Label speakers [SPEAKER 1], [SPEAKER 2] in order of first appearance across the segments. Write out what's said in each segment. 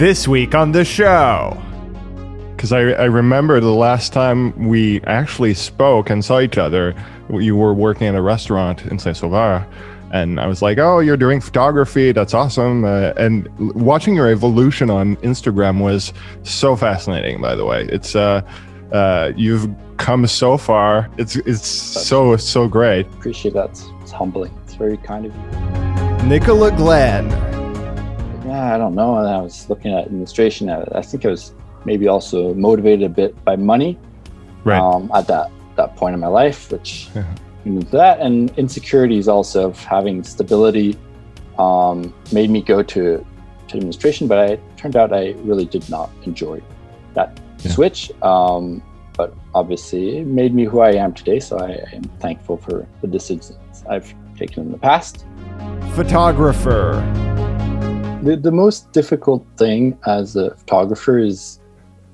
[SPEAKER 1] This week on the show.
[SPEAKER 2] Because I, I remember the last time we actually spoke and saw each other, you were working at a restaurant in Saint Sauveur. And I was like, oh, you're doing photography. That's awesome. Uh, and watching your evolution on Instagram was so fascinating, by the way. It's, uh, uh, you've come so far. It's, it's so, so great.
[SPEAKER 3] Appreciate that. It's humbling. It's very kind of you.
[SPEAKER 1] Nicolas Glen.
[SPEAKER 3] Yeah, I don't know. And I was looking at administration. I, I think I was maybe also motivated a bit by money
[SPEAKER 2] Right.
[SPEAKER 3] um, at that that point in my life, which
[SPEAKER 2] Yeah.
[SPEAKER 3] you that and insecurities also of having stability um, made me go to to administration. But I turned out I really did not enjoy that
[SPEAKER 2] Yeah.
[SPEAKER 3] switch. Um, but obviously, it made me who I am today. So I am thankful for the decisions I've taken in the past.
[SPEAKER 1] Photographer.
[SPEAKER 3] The, the most difficult thing as a photographer is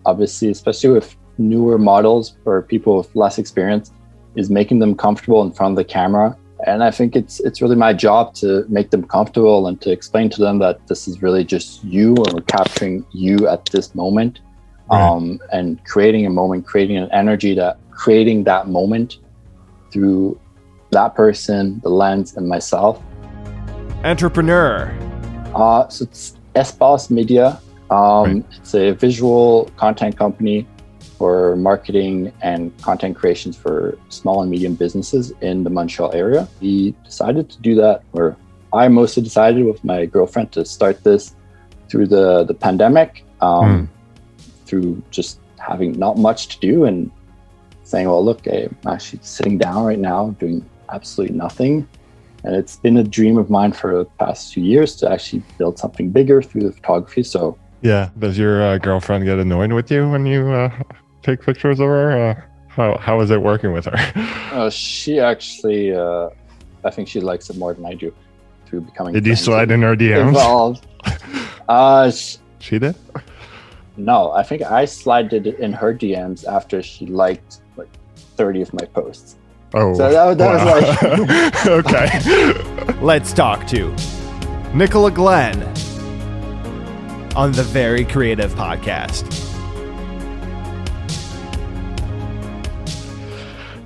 [SPEAKER 3] obviously, especially with newer models or people with less experience, is making them comfortable in front of the camera. And I think it's it's really my job to make them comfortable and to explain to them that this is really just you and we're capturing you at this moment.
[SPEAKER 2] Right.
[SPEAKER 3] Um, and creating a moment, creating an energy that creating that moment through that person, the lens, and myself.
[SPEAKER 1] Entrepreneur.
[SPEAKER 3] Uh, so it's Espace Media. Um,
[SPEAKER 2] Right.
[SPEAKER 3] It's a visual content company for marketing and content creations for small and medium businesses in the Montreal area. We decided to do that, or I mostly decided with my girlfriend to start this through the the pandemic, um, through just having not much to do and saying, "Well, look, I'm actually sitting down right now doing absolutely nothing." And it's been a dream of mine for the past few years to actually build something bigger through the photography. So
[SPEAKER 2] Yeah. Does your uh, girlfriend get annoyed with you when you uh, take pictures of her? Uh, how, how is it working with her?
[SPEAKER 3] uh, she actually, uh, I think she likes it more than I do through becoming.
[SPEAKER 2] Did you slide in her DMs?
[SPEAKER 3] Involved. uh, sh-
[SPEAKER 2] She did?
[SPEAKER 3] no, I think I slided it in her DMs after she liked like 30 of my posts.
[SPEAKER 2] Oh.
[SPEAKER 3] So that was- that was
[SPEAKER 2] was like. okay.
[SPEAKER 1] Let's talk to Nicolas Glen on the Very Creative Podcast.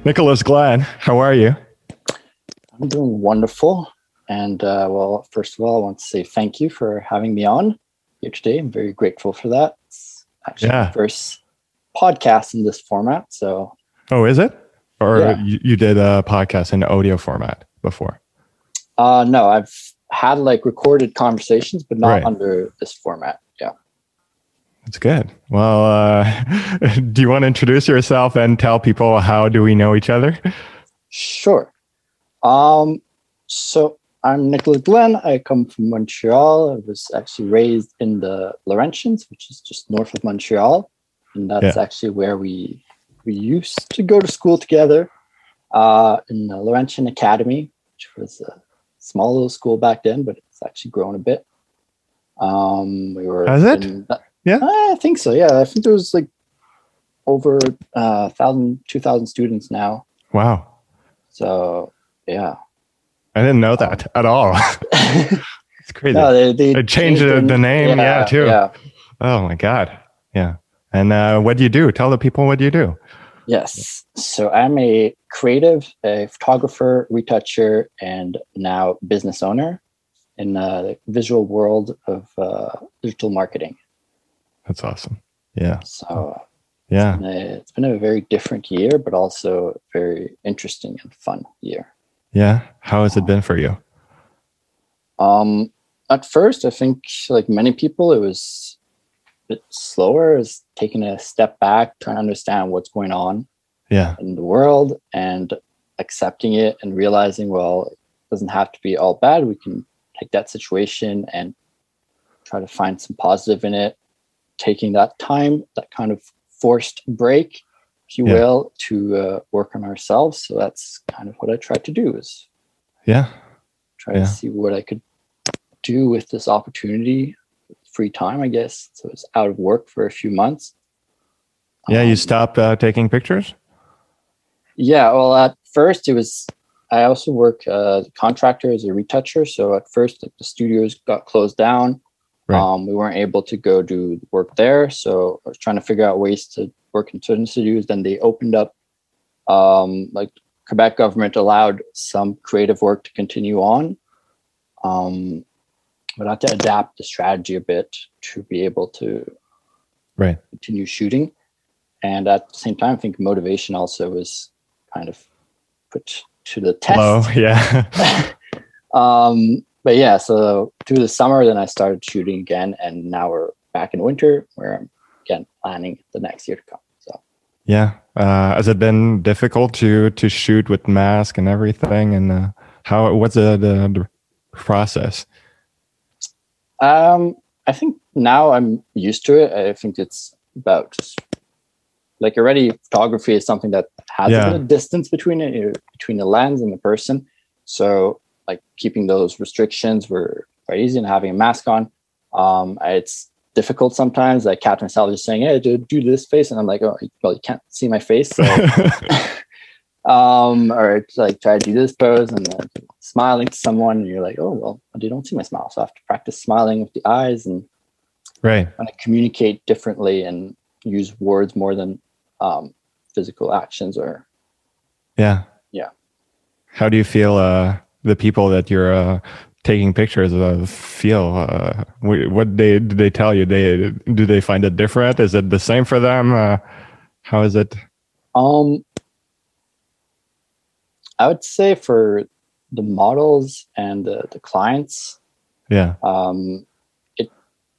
[SPEAKER 2] Nicolas Glen, how are you?
[SPEAKER 3] I'm doing wonderful. And uh, well, first of all, I want to say thank you for having me on here today. I'm very grateful for that. It's actually
[SPEAKER 2] Yeah.
[SPEAKER 3] my first podcast in this format. So
[SPEAKER 2] Oh, is it? Or
[SPEAKER 3] Yeah.
[SPEAKER 2] you, you did a podcast in audio format before?
[SPEAKER 3] uh, no, I've had like recorded conversations, but not
[SPEAKER 2] Right.
[SPEAKER 3] under this format. Yeah.
[SPEAKER 2] That's good. Well, uh, do you want to introduce yourself and tell people how do we know each other?
[SPEAKER 3] Sure. Um, so I'm Nicolas Glen. I come from Montreal. I was actually raised in the Laurentians, which is just north of Montreal, and that's actually where we we used to go to school together uh, in the Laurentian Academy, which was a small little school back then, but it's actually grown a bit. Um, we were
[SPEAKER 2] Has it?
[SPEAKER 3] in-
[SPEAKER 2] Yeah?
[SPEAKER 3] I think so. Yeah, I think there was like over uh, thousand, two thousand students now.
[SPEAKER 2] Wow.
[SPEAKER 3] So yeah,
[SPEAKER 2] I didn't know that at all. it's crazy.
[SPEAKER 3] no, they, they
[SPEAKER 2] It changed the- the name, yeah, too.
[SPEAKER 3] Yeah,
[SPEAKER 2] oh my God. Yeah. And uh, what do you do? Tell the people what you do.
[SPEAKER 3] yes. So I'm a creative, a photographer, retoucher, and now business owner in uh, the visual world of uh, digital marketing.
[SPEAKER 2] That's awesome. Yeah.
[SPEAKER 3] So
[SPEAKER 2] Yeah.
[SPEAKER 3] uh, it's been a very different year, but also very interesting and fun year.
[SPEAKER 2] Yeah. How has it been for you?
[SPEAKER 3] Um, at first, I think, like many people, it was a bit slower, is taking a step back, trying to understand what's going on
[SPEAKER 2] Yeah.
[SPEAKER 3] in the world and accepting it and realizing, well, it doesn't have to be all bad. We can take that situation and try to find some positive in it, taking that time, that kind of forced break, if you
[SPEAKER 2] Yeah.
[SPEAKER 3] will, to uh, work on ourselves. So that's kind of what I tried to do is
[SPEAKER 2] Yeah.
[SPEAKER 3] try
[SPEAKER 2] Yeah.
[SPEAKER 3] to see what I could do with this opportunity, free time, I guess. So I was out of work for a few months.
[SPEAKER 2] Yeah. You
[SPEAKER 3] Um,
[SPEAKER 2] stopped uh, taking pictures?
[SPEAKER 3] Yeah, well, at first it was. I also work uh, as a contractor as a retoucher. So at first, like the studios got closed down.
[SPEAKER 2] Right.
[SPEAKER 3] Um, we weren't able to go do work there, so I was trying to figure out ways to work in certain studios. Then they opened up, um, like Quebec government allowed some creative work to continue on, um, but I had to adapt the strategy a bit to be able to
[SPEAKER 2] Right.
[SPEAKER 3] continue shooting. And at the same time, I think motivation also was kind of put to the test.
[SPEAKER 2] Hello. Yeah.
[SPEAKER 3] um, but yeah, so through the summer, then I started shooting again, and now we're back in winter where I'm again planning the next year to come. So
[SPEAKER 2] yeah. Uh, has it been difficult to to shoot with mask and everything? And uh, how? What's the, the the process?
[SPEAKER 3] Um, I think now I'm used to it. I think it's about just like already photography is something that has
[SPEAKER 2] Yeah.
[SPEAKER 3] a distance between it, between the lens and the person. So like keeping those restrictions were quite easy and having a mask on. Um, it's difficult sometimes. Like Captain Sal just saying, "Hey, do, do this face," and I'm like, "Oh, well, you can't see my face." So um or like try to do this pose and then smiling to someone and you're like oh well they don't see my smile so i have to practice smiling with the eyes and
[SPEAKER 2] right.
[SPEAKER 3] kind of communicate differently and use words more than um physical actions or
[SPEAKER 2] Yeah.
[SPEAKER 3] Yeah.
[SPEAKER 2] How do you feel? Uh, the people that you're uh, taking pictures of feel. Uh, what they do they tell you? They do they find it different? Is it the same for them? Uh, how is it?
[SPEAKER 3] um i would say for the models and the, the clients
[SPEAKER 2] Yeah.
[SPEAKER 3] um, it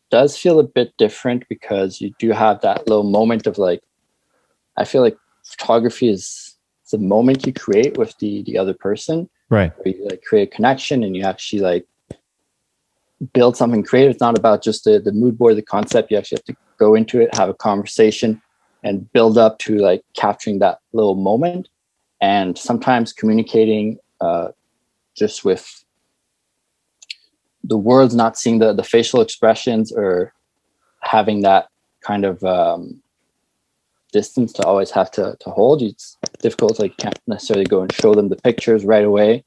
[SPEAKER 3] does feel a bit different because you do have that little moment of like i feel like photography is the moment you create with the the other person
[SPEAKER 2] Right.
[SPEAKER 3] where you like create a connection and you actually like build something creative it's not about just the, the mood board the concept you actually have to go into it have a conversation and build up to like capturing that little moment and sometimes communicating uh, just with the words not seeing the, the facial expressions or having that kind of um, distance to always have to, to hold. It's difficult like you can't necessarily go and show them the pictures right away.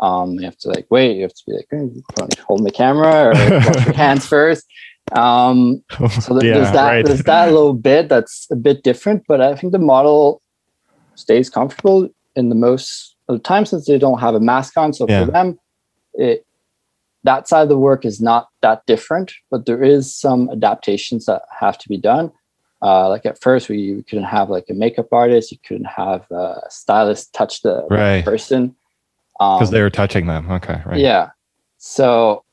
[SPEAKER 3] Um, you have to like wait you have to be like "Hey, hold the camera or wash your hands first? Um, so there- there's that
[SPEAKER 2] Right.
[SPEAKER 3] there's that little bit that's a bit different but i think the model stays comfortable in the most of the time since they don't have a mask on so
[SPEAKER 2] Yeah.
[SPEAKER 3] for them it that side of the work is not that different but there is some adaptations that have to be done uh, like at first we, we couldn't have like a makeup artist you couldn't have a stylist touch the
[SPEAKER 2] Right.
[SPEAKER 3] person
[SPEAKER 2] Because
[SPEAKER 3] um,
[SPEAKER 2] they were touching them. Okay. Right.
[SPEAKER 3] yeah. So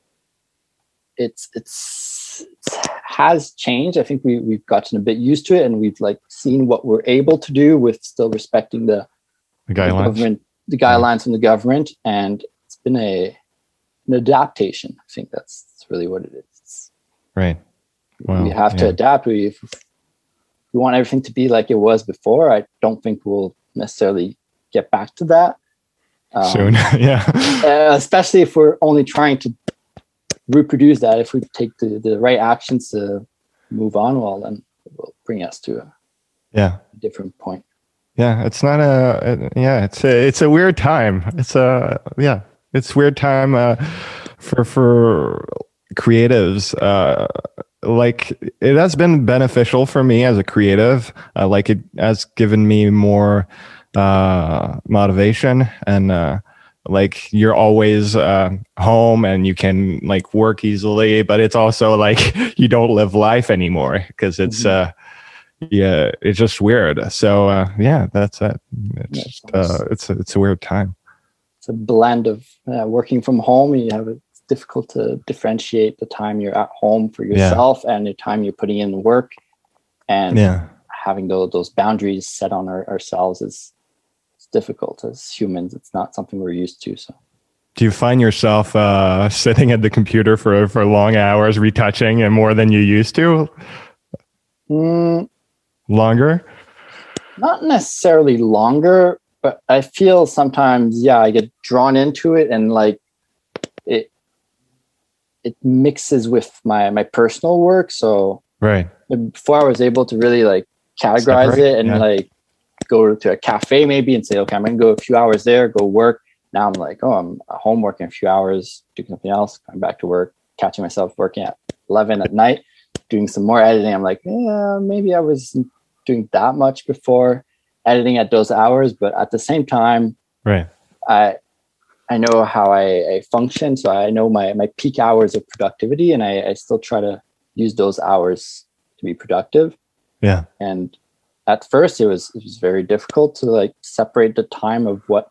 [SPEAKER 3] it's it's it's has changed. I think we we've gotten a bit used to it, and we've like seen what we're able to do with still respecting the,
[SPEAKER 2] The
[SPEAKER 3] the
[SPEAKER 2] guidelines.
[SPEAKER 3] government, the guidelines from the government, and it's been a an adaptation. I think that's, that's really what it is.
[SPEAKER 2] Right. Wow.
[SPEAKER 3] we have to adapt. We if we want everything to be like it was before. I don't think we'll necessarily get back to that. Um,
[SPEAKER 2] soon. yeah.
[SPEAKER 3] uh, especially if we're only trying to reproduce that if we take the, the right actions to move on well then it will bring us to a
[SPEAKER 2] Yeah.
[SPEAKER 3] different point
[SPEAKER 2] Yeah. It's not a. Yeah. It's a. It's a weird time. It's a. Yeah. It's weird time uh, for for creatives. Uh, like it has been beneficial for me as a creative. Uh, like it has given me more uh, motivation and. Uh, like you're always uh, home and you can like work easily but it's also like you don't live life anymore because it's
[SPEAKER 3] Mhm.
[SPEAKER 2] Yeah it's just weird. So uh yeah that's it. It's
[SPEAKER 3] Yeah,
[SPEAKER 2] just, uh it's a, it's a weird time.
[SPEAKER 3] It's a blend of uh, working from home you have it's difficult to differentiate the time you're at home for
[SPEAKER 2] Yeah.
[SPEAKER 3] yourself and the time you're putting in work. And
[SPEAKER 2] yeah.
[SPEAKER 3] having those, those boundaries set on our, ourselves is it's difficult. As humans it's not something we're used to so.
[SPEAKER 2] Do you find yourself uh sitting at the computer for for long hours retouching and more than you used to?
[SPEAKER 3] Mm,
[SPEAKER 2] longer
[SPEAKER 3] not necessarily longer but i feel sometimes yeah i get drawn into it and like it it mixes with my my personal work so
[SPEAKER 2] right
[SPEAKER 3] before i was able to really like categorize
[SPEAKER 2] Separate,
[SPEAKER 3] it and
[SPEAKER 2] yeah.
[SPEAKER 3] like go to a cafe maybe and say okay i'm gonna go a few hours there go work now i'm like oh i'm home working a few hours doing something else coming back to work catching myself working at 11 at night, doing some more editing. I'm like, yeah, maybe I was doing that much before editing at those hours, but at the same time,
[SPEAKER 2] right.
[SPEAKER 3] I I know how I, I function, so I know my my peak hours of productivity, and I, I still try to use those hours to be productive.
[SPEAKER 2] Yeah.
[SPEAKER 3] And at first, it was it was very difficult to like separate the time of what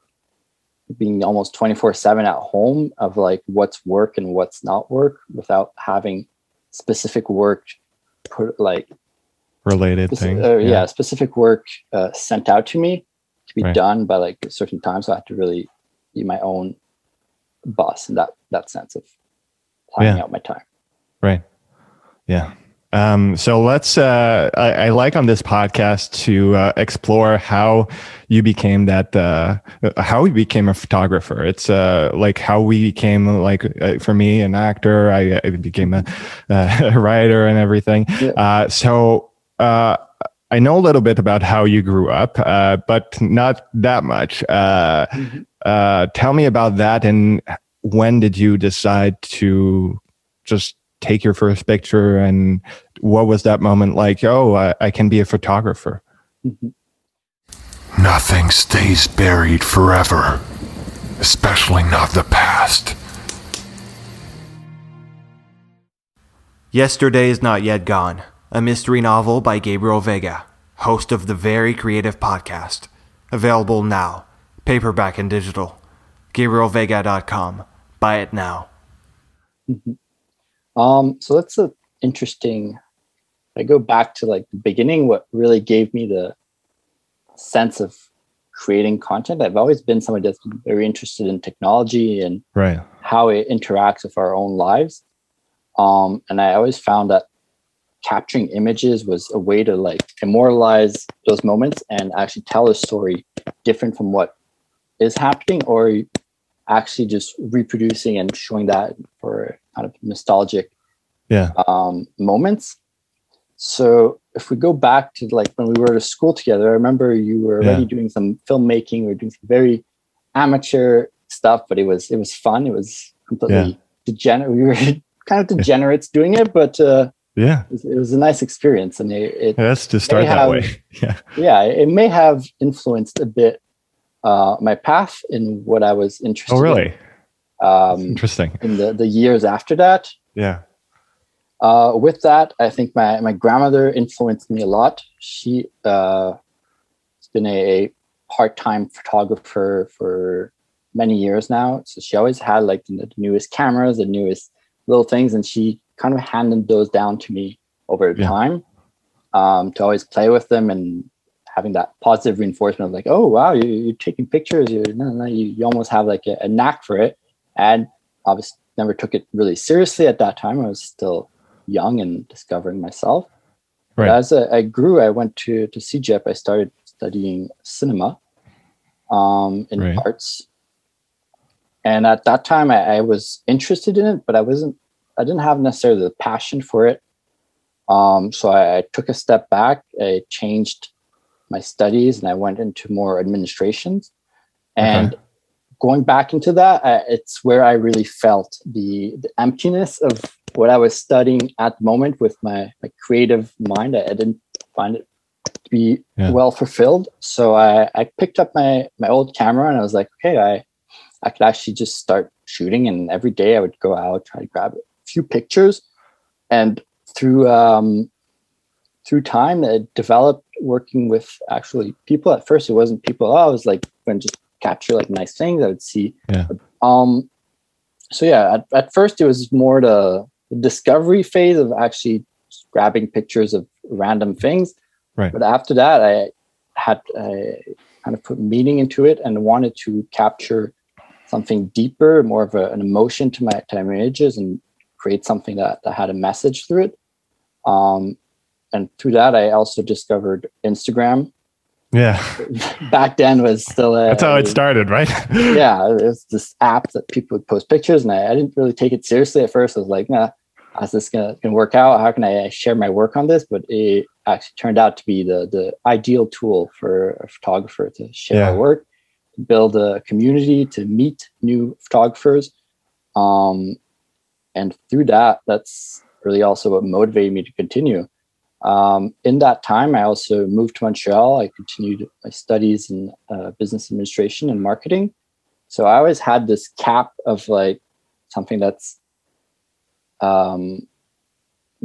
[SPEAKER 3] being almost 24 7 at home of like what's work and what's not work without having specific work put like
[SPEAKER 2] related
[SPEAKER 3] speci-
[SPEAKER 2] things.
[SPEAKER 3] uh, yeah. specific work uh, sent out to me to be
[SPEAKER 2] Right.
[SPEAKER 3] done by like a certain time. So I have to really be my own boss in that that sense of planning
[SPEAKER 2] Yeah.
[SPEAKER 3] out my time.
[SPEAKER 2] Right. Yeah. Um, so let's, uh, I, I like on this podcast to uh, explore how you became that, uh, how we became a photographer. It's uh, like how we became, like, uh, for me, an actor, I, I became a, uh, a writer and everything.
[SPEAKER 3] Yeah.
[SPEAKER 2] Uh, so uh, I know a little bit about how you grew up, uh, but not that much. Uh, uh, tell me about that and when did you decide to just take your first picture and what was that moment like? Oh i, I can be a photographer.
[SPEAKER 4] Nothing stays buried forever, especially not the past.
[SPEAKER 1] Yesterday is Not Yet Gone, a mystery novel by Gabriel Veiga, host of the Very Creative Podcast. Available now, paperback and digital. GabrielVeiga.com. Buy it now.
[SPEAKER 3] Um, so that's a interesting. I go back to like the beginning. What really gave me the sense of creating content? I've always been somebody that's been very interested in technology and
[SPEAKER 2] right
[SPEAKER 3] how it interacts with our own lives. Um, and I always found that capturing images was a way to like immortalize those moments and actually tell a story different from what is happening or actually just reproducing and showing that for kind of nostalgic
[SPEAKER 2] yeah
[SPEAKER 3] um, moments. So if we go back to like when we were at school together, I remember you were already
[SPEAKER 2] Yeah.
[SPEAKER 3] doing some filmmaking. We were doing some very amateur stuff, but it was it was fun. It was completely degenerate. We were kind of degenerates doing it, but uh,
[SPEAKER 2] yeah
[SPEAKER 3] it, was, it was a nice experience, and it, it
[SPEAKER 2] that's to start that
[SPEAKER 3] have-
[SPEAKER 2] way yeah
[SPEAKER 3] yeah, it may have influenced a bit uh, my path in what I was interested. In.
[SPEAKER 2] Oh really
[SPEAKER 3] In, um,
[SPEAKER 2] interesting
[SPEAKER 3] in the the years after that,
[SPEAKER 2] yeah
[SPEAKER 3] Uh, with that, I think my, my grandmother influenced me a lot. She uh, has been a, a part time photographer for many years now. So she always had like the newest cameras, the newest little things, and she kind of handed those down to me over
[SPEAKER 2] Yeah.
[SPEAKER 3] time um, to always play with them and having that positive reinforcement of like, oh wow, you, you're taking pictures. You no, no, you, you almost have like a, a knack for it. And obviously, never took it really seriously at that time. I was still young and discovering myself. But as I, I grew, I went to to CEGEP. I started studying cinema um, in
[SPEAKER 2] Right.
[SPEAKER 3] arts, and at that time, I, I was interested in it, but I wasn't. I didn't have necessarily the passion for it. Um, so I, I took a step back. I changed my studies, and I went into more administrations. And going back into that, I, it's where I really felt the, the emptiness of what I was studying at the moment with my, my creative mind. I, I didn't find it to be
[SPEAKER 2] Yeah.
[SPEAKER 3] well fulfilled. So I, I picked up my, my old camera and I was like, okay, I, I could actually just start shooting. And every day I would go out, try to grab a few pictures. And through, um, through time, it developed working with actually people. At first, it wasn't people. Oh, I was like, going to just capture like nice things. I would see
[SPEAKER 2] Yeah.
[SPEAKER 3] um, so yeah, at, at first it was more the, the discovery phase of actually grabbing pictures of random things.
[SPEAKER 2] Right.
[SPEAKER 3] But after that, I had I kind of put meaning into it and wanted to capture something deeper, more of a, an emotion to my to my images, and create something that, that had a message through it. Um, and through that, I also discovered Instagram.
[SPEAKER 2] yeah
[SPEAKER 3] Back then, was still a,
[SPEAKER 2] that's how it started right
[SPEAKER 3] yeah, it was this app that people would post pictures, and I, I didn't really take it seriously at first. I was like, nah, how's this gonna, gonna work out? How can I share my work on this? But it actually turned out to be the the ideal tool for a photographer to share
[SPEAKER 2] Yeah.
[SPEAKER 3] work, build a community, to meet new photographers. Um, and through that, that's really also what motivated me to continue. Um, in that time, I also moved to Montreal. I continued my studies in uh, business administration and marketing. So I always had this cap of like something that's, um,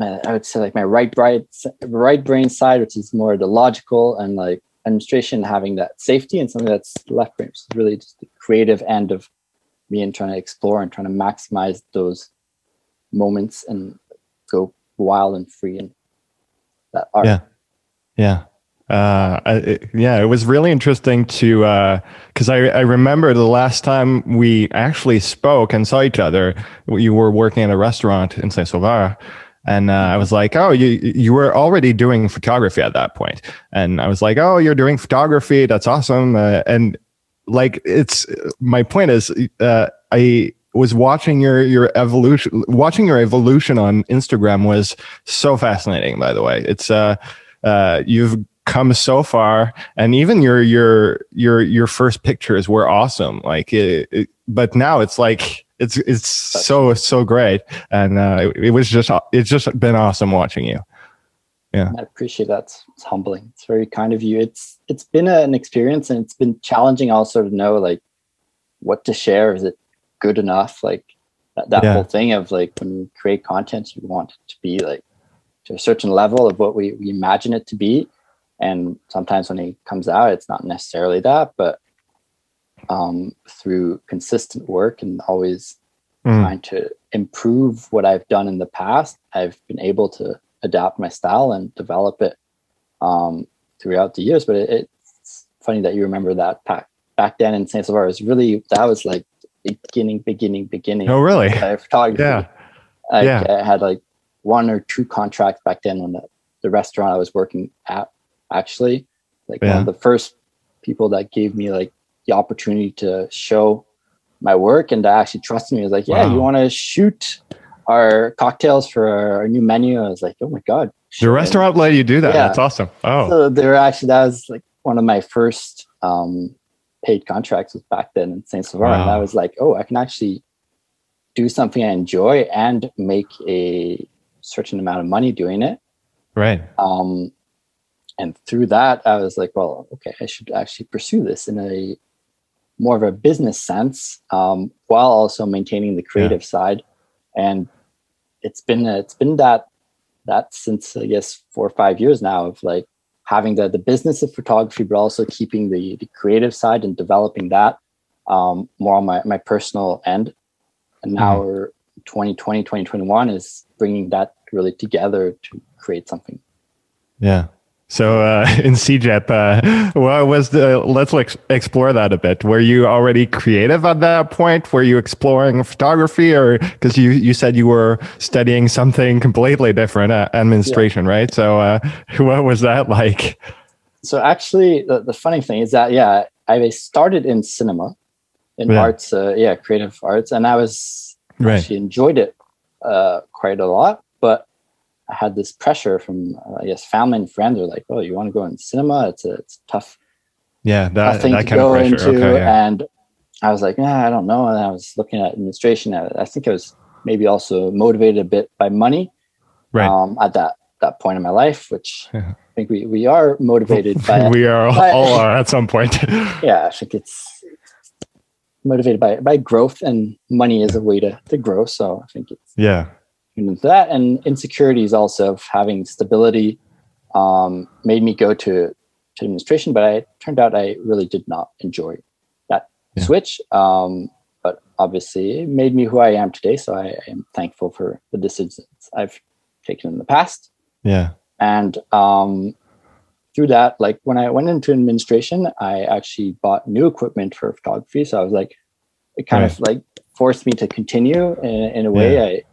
[SPEAKER 3] I would say like my right right right brain side, which is more the logical and like administration, having that safety, and something that's left brain, which is really just the creative end of me and trying to explore and trying to maximize those moments and go wild and free and that art.
[SPEAKER 2] Yeah. Yeah. Uh, it, yeah, it was really interesting to because uh, I, I remember the last time we actually spoke and saw each other, you were working at a restaurant in Saint Sauveur, and uh, I was like, "Oh, you you were already doing photography at that point," and I was like, "Oh, you're doing photography? That's awesome!" Uh, and like, it's my point is, uh, I was watching your your evolution watching your evolution on Instagram was so fascinating by the way. It's uh uh you've come so far and even your your your your first pictures were awesome. Like it, it, but now it's like it's it's so so great. And uh it, it was just it's just been awesome watching you. Yeah.
[SPEAKER 3] I appreciate that. It's humbling. It's very kind of you. It's it's been an experience and it's been challenging also to know like what to share. Is it good enough like that, that yeah. whole thing of like when we create content you want it to be like to a certain level of what we, we imagine it to be and sometimes when it comes out it's not necessarily that but um, through consistent work and always mm. trying to improve what i've done in the past i've been able to adapt my style and develop it um, throughout the years but it, it's funny that you remember that back back then in saint Sauveur. it was really that was like beginning, beginning, beginning.
[SPEAKER 2] Oh, really?
[SPEAKER 3] photography.
[SPEAKER 2] Yeah.
[SPEAKER 3] I, yeah. I had like one or two contracts back then on the, the restaurant I was working at. Actually, like yeah. one of the first people that gave me like the opportunity to show my work and to actually trust me was like, yeah, wow. you want to shoot our cocktails for our, new menu? I was like, oh my god,
[SPEAKER 2] the restaurant let you do that. Yeah. That's awesome. Oh,
[SPEAKER 3] so they were actually that was like one of my first um, paid contracts was back then in Saint Sauveur, wow. and I was like, oh, I can actually do something I enjoy and make a certain amount of money doing it.
[SPEAKER 2] Right.
[SPEAKER 3] Um, and through that, I was like, well, okay, I should actually pursue this in a more of a business sense, um, while also maintaining the creative yeah. side. And it's been it's been that that since I guess four or five years now of like having the, the business of photography, but also keeping the, the creative side and developing that um, more on my, my personal end. And now mm-hmm. we're 2020, 2021 is bringing that really together to create something.
[SPEAKER 2] Yeah. So uh, in CEGEP, uh, what was the? Let's ex- explore that a bit. Were you already creative at that point? Were you exploring photography, or because you you said you were studying something completely different, uh, administration, yeah. right? So uh, what was that like?
[SPEAKER 3] So actually, the, the funny thing is that yeah, I started in cinema, in yeah. arts, uh, yeah, creative arts, and I was right. actually enjoyed it uh, quite a lot, but I had this pressure from uh, I guess family and friends are like, oh, you want to go in cinema? It's a it's tough.
[SPEAKER 2] Yeah, that, thing that to kind go of into,
[SPEAKER 3] okay, yeah. and I was like, yeah, I don't know. And I was looking at administration. I, think I was maybe also motivated a bit by money.
[SPEAKER 2] Right.
[SPEAKER 3] Um, at that that point in my life, which yeah. I think we we are motivated by.
[SPEAKER 2] we are by, all are at some point.
[SPEAKER 3] yeah, I think it's motivated by by growth, and money is a way to to grow. So I think it's
[SPEAKER 2] yeah
[SPEAKER 3] that and insecurities also of having stability um, made me go to, to administration but i turned out i really did not enjoy that yeah. switch um, but obviously it made me who i am today so I, I, am thankful for the decisions i've taken in the past
[SPEAKER 2] yeah
[SPEAKER 3] and um, through that like when i went into administration i actually bought new equipment for photography so i was like it kind right. of like forced me to continue in, in a way yeah. i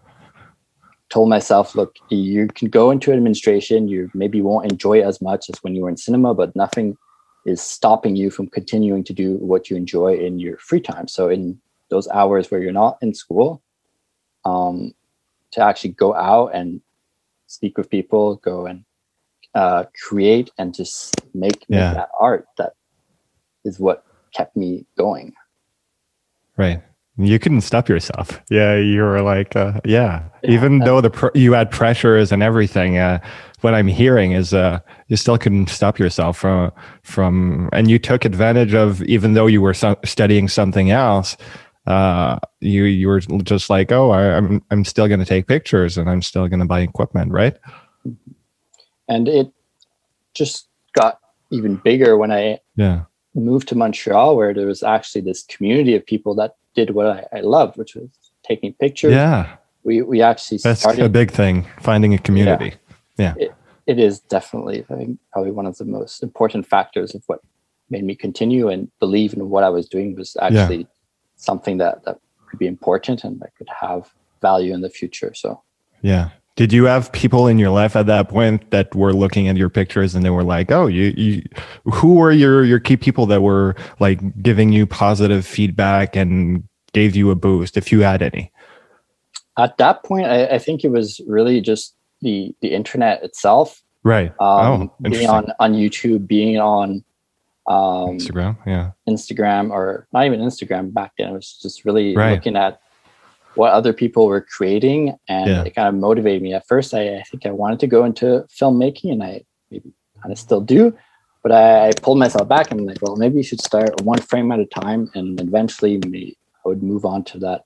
[SPEAKER 3] told myself, look, you can go into administration, you maybe won't enjoy it as much as when you were in cinema, but nothing is stopping you from continuing to do what you enjoy in your free time. So in those hours where you're not in school, um, to actually go out and speak with people, go and uh, create and just make,
[SPEAKER 2] yeah.
[SPEAKER 3] make that art that is what kept me going.
[SPEAKER 2] Right. You couldn't stop yourself. Yeah, you were like, uh, yeah.
[SPEAKER 3] Yeah,
[SPEAKER 2] Even
[SPEAKER 3] uh,
[SPEAKER 2] though the pr- you had pressures and everything, uh, what I'm hearing is uh, you still couldn't stop yourself from from, and you took advantage of even though you were so- studying something else. Uh, you you were just like, oh, I, I'm I'm still going to take pictures and I'm still going to buy equipment, right?
[SPEAKER 3] And it just got even bigger when I
[SPEAKER 2] Yeah,
[SPEAKER 3] moved to Montreal, where there was actually this community of people that did what I, I loved, which was taking pictures.
[SPEAKER 2] yeah.
[SPEAKER 3] We we actually
[SPEAKER 2] That's
[SPEAKER 3] started.
[SPEAKER 2] a big thing. Finding a community. Yeah.
[SPEAKER 3] It is definitely I think, probably one of the most important factors of what made me continue and believe in what I was doing was actually something that that could be important and that could have value in the future. So
[SPEAKER 2] Yeah. Did you have people in your life at that point that were looking at your pictures and they were like, "Oh, you, you who were your your key people that were like giving you positive feedback and gave you a boost if you had any?"
[SPEAKER 3] at that point, I, I think it was really just the the internet itself.
[SPEAKER 2] Right.
[SPEAKER 3] Um,
[SPEAKER 2] oh,
[SPEAKER 3] being on on YouTube, being on um,
[SPEAKER 2] Instagram. Yeah.
[SPEAKER 3] Instagram or not even Instagram back then. It was just really
[SPEAKER 2] Right.
[SPEAKER 3] looking at what other people were creating and
[SPEAKER 2] Yeah.
[SPEAKER 3] it kind of motivated me. At first, I, I think I wanted to go into filmmaking and I maybe kind of still do, but I, I pulled myself back and I'm like, well, maybe you should start one frame at a time and eventually maybe I would move on to that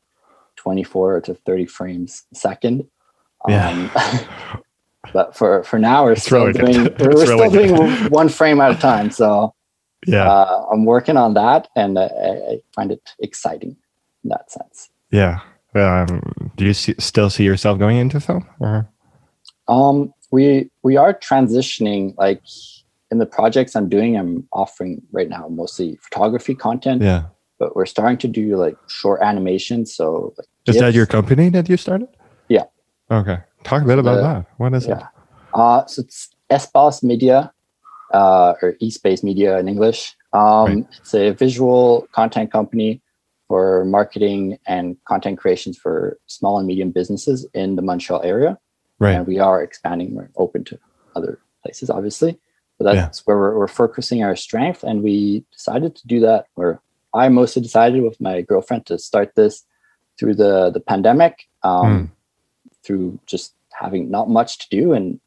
[SPEAKER 3] 24 to 30 frames a second.
[SPEAKER 2] Yeah.
[SPEAKER 3] Um, but for, for now, we're still doing, we're still doing one frame at a time. So
[SPEAKER 2] Yeah.
[SPEAKER 3] uh, I'm working on that, and I I find it exciting in that sense.
[SPEAKER 2] yeah. Um, do you see, still see yourself going into film? Or?
[SPEAKER 3] Um, we we are transitioning. Like in the projects I'm doing, I'm offering right now mostly photography content,
[SPEAKER 2] Yeah.
[SPEAKER 3] but we're starting to do like short animations. So like
[SPEAKER 2] Is that your company that you started?
[SPEAKER 3] Yeah.
[SPEAKER 2] Okay. Talk a bit about
[SPEAKER 3] The-
[SPEAKER 2] that. What is it?
[SPEAKER 3] yeah. Uh, so it's Espace Media, uh, or eSpace Media in English. Um,
[SPEAKER 2] Right.
[SPEAKER 3] It's a visual content company for marketing and content creations for small and medium businesses in the Montreal area.
[SPEAKER 2] Right.
[SPEAKER 3] And we are expanding. We're open to other places, obviously, but that's where we're, we're focusing our strength. And we decided to do that, or I mostly decided with my girlfriend to start this through the the pandemic, um, through just having not much to do and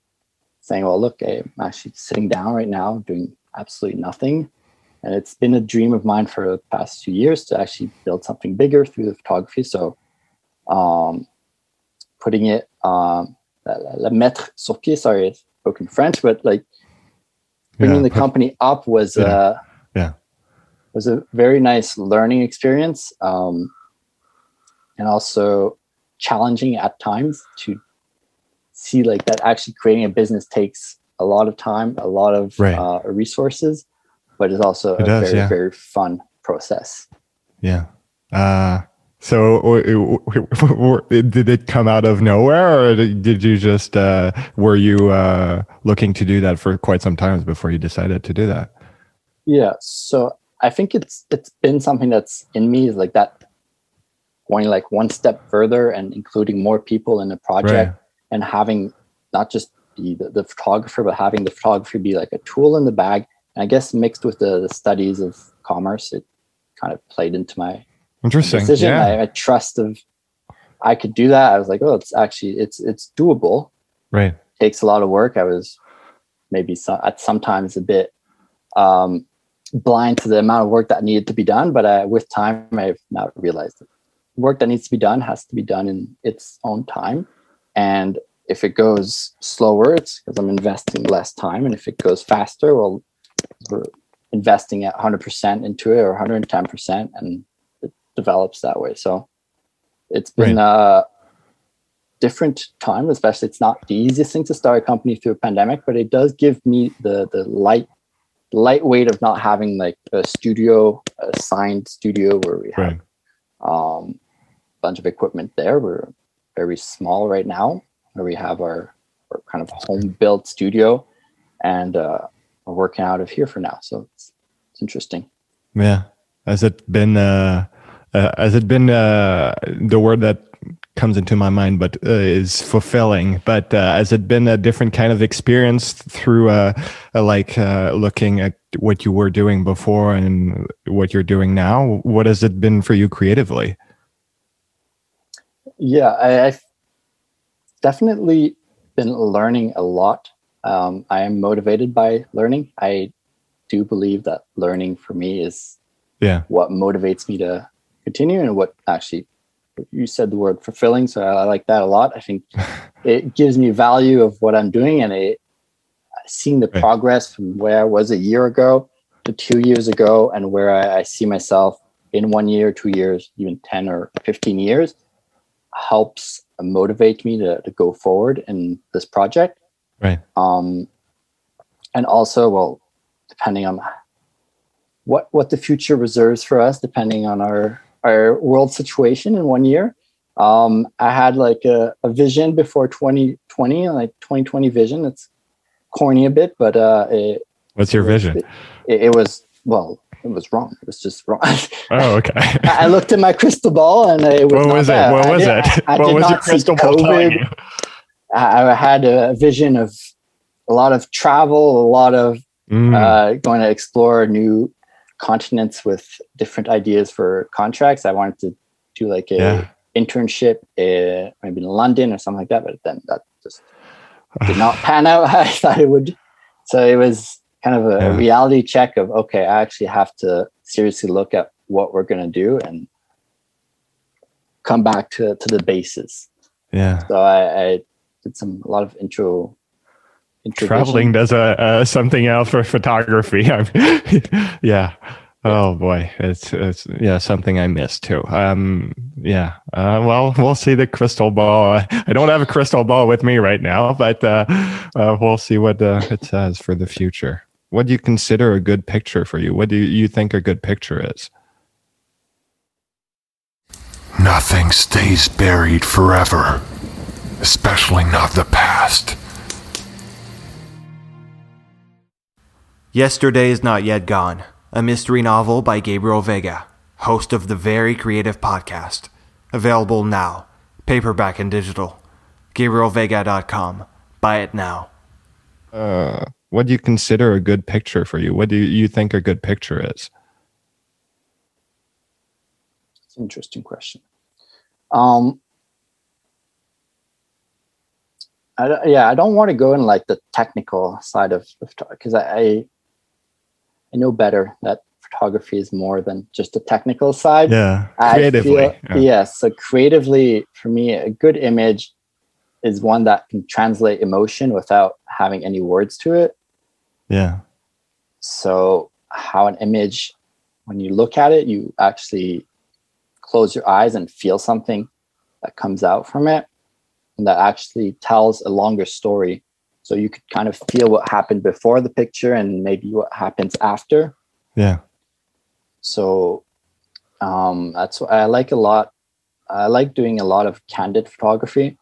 [SPEAKER 3] saying, "Well, look, I'm actually sitting down right now doing absolutely nothing." And it's been a dream of mine for the past few years to actually build something bigger through the photography. So, um, putting it um, la, la mettre sur pied. Sorry, it's spoken French, but like bringing
[SPEAKER 2] Yeah,
[SPEAKER 3] the company up was
[SPEAKER 2] Yeah.
[SPEAKER 3] uh,
[SPEAKER 2] Yeah.
[SPEAKER 3] was a very nice learning experience, um, and also challenging at times to see like that actually creating a business takes a lot of time, a lot of
[SPEAKER 2] Right.
[SPEAKER 3] uh, resources, but it's also
[SPEAKER 2] It
[SPEAKER 3] a
[SPEAKER 2] does,
[SPEAKER 3] very
[SPEAKER 2] yeah.
[SPEAKER 3] very fun process.
[SPEAKER 2] Yeah. Uh, so w- did it come out of nowhere or did you just, uh, were you uh, looking to do that for quite some time before you decided to do that?
[SPEAKER 3] Yeah, so I think it's it's been something that's in me is like that going like one step further and including more people in the project
[SPEAKER 2] Right.
[SPEAKER 3] and having not just be the, the photographer but having the photography be like a tool in the bag and I guess mixed with the, the studies of commerce it kind of played into my
[SPEAKER 2] Interesting.
[SPEAKER 3] decision
[SPEAKER 2] Yeah.
[SPEAKER 3] I, I trust of I could do that I was like oh it's actually it's it's doable
[SPEAKER 2] right.
[SPEAKER 3] takes a lot of work. I was maybe so, at sometimes a bit um, blind to the amount of work that needed to be done, but uh, with time, I've now realized that work that needs to be done has to be done in its own time. And if it goes slower, it's because I'm investing less time. And if it goes faster, well, we're investing at 100% into it or 110%, and it develops that way. So it's been a different time, especially it's not the easiest thing to start a company through a pandemic, but it does give me the the light lightweight of not having like a studio, a signed studio where we have
[SPEAKER 2] Right.
[SPEAKER 3] um, a bunch of equipment there. We're very small right now, where we have our, our kind of home built studio, and uh, we're working out of here for now. So it's, it's interesting.
[SPEAKER 2] Yeah. Has it been, uh, uh, has it been, uh, the word that comes into my mind, but uh, is fulfilling. But uh, has it been a different kind of experience through, uh, uh, like, uh, looking at what you were doing before and what you're doing now? What has it been for you creatively?
[SPEAKER 3] Yeah, I, I've definitely been learning a lot. Um, I am motivated by learning. I do believe that learning for me is
[SPEAKER 2] Yeah.
[SPEAKER 3] what motivates me to continue and what actually you said the word fulfilling so i like that a lot i think it gives me value of what i'm doing and it seeing the
[SPEAKER 2] Right.
[SPEAKER 3] progress from where i was a year ago to two years ago and where I, I see myself in one year two years even 10 or 15 years helps motivate me to, to go forward in this project
[SPEAKER 2] Right.
[SPEAKER 3] um, and also well depending on what what the future reserves for us depending on our our world situation in one year um, i had like a, a vision before 2020 like 2020 vision it's corny a bit but uh it,
[SPEAKER 2] What's your vision?
[SPEAKER 3] it, it was well it was wrong it was just wrong
[SPEAKER 2] Oh, okay.
[SPEAKER 3] I looked at my crystal ball and it was
[SPEAKER 2] what was it?
[SPEAKER 3] bad.
[SPEAKER 2] What
[SPEAKER 3] I
[SPEAKER 2] was
[SPEAKER 3] did-
[SPEAKER 2] it?
[SPEAKER 3] I, I
[SPEAKER 2] what was your crystal ball telling you?
[SPEAKER 3] I had a vision of a lot of travel, a lot of
[SPEAKER 2] Mm,
[SPEAKER 3] uh, going to explore new continents with different ideas for contracts. I wanted to do like a
[SPEAKER 2] Yeah.
[SPEAKER 3] internship, uh, maybe in London or something like that, but then that just did not pan out how I thought it would. So it was kind of a
[SPEAKER 2] Yeah.
[SPEAKER 3] reality check of okay, I actually have to seriously look at what we're going to do and come back to to the bases.
[SPEAKER 2] yeah.
[SPEAKER 3] So I, I did some a lot of intro. intro
[SPEAKER 2] Traveling does a, uh, something else for photography. Yeah. Oh boy, it's it's yeah something I missed too. Um, yeah. Uh, well, we'll see the crystal ball. I don't have a crystal ball with me right now, but uh, uh, we'll see what uh, it says for the future. What do you consider a good picture for you? What do you think a good picture is?
[SPEAKER 4] Nothing stays buried forever, especially not the past.
[SPEAKER 1] Yesterday is Not Yet Gone, a mystery novel by Gabriel Veiga, host of the Very Creative Podcast. Available now, paperback and digital. GabrielVeiga.com. Buy it now.
[SPEAKER 2] Uh, what do you consider a good picture for you? What do you think a good picture is?
[SPEAKER 3] It's an interesting question. Um, I, yeah, I don't want to go in like the technical side of because I, I I know better that photography is more than just the technical side.
[SPEAKER 2] Yeah,
[SPEAKER 3] I
[SPEAKER 2] creatively.
[SPEAKER 3] feel-
[SPEAKER 2] yeah.
[SPEAKER 3] Yes. So creatively, for me, a good image is one that can translate emotion without having any words to it.
[SPEAKER 2] yeah.
[SPEAKER 3] So, how an image, when you look at it, you actually close your eyes and feel something that comes out from it, and that actually tells a longer story. So, you could kind of feel what happened before the picture and maybe what happens after.
[SPEAKER 2] Yeah.
[SPEAKER 3] So, um, that's what I like a lot. I like doing a lot of candid photography,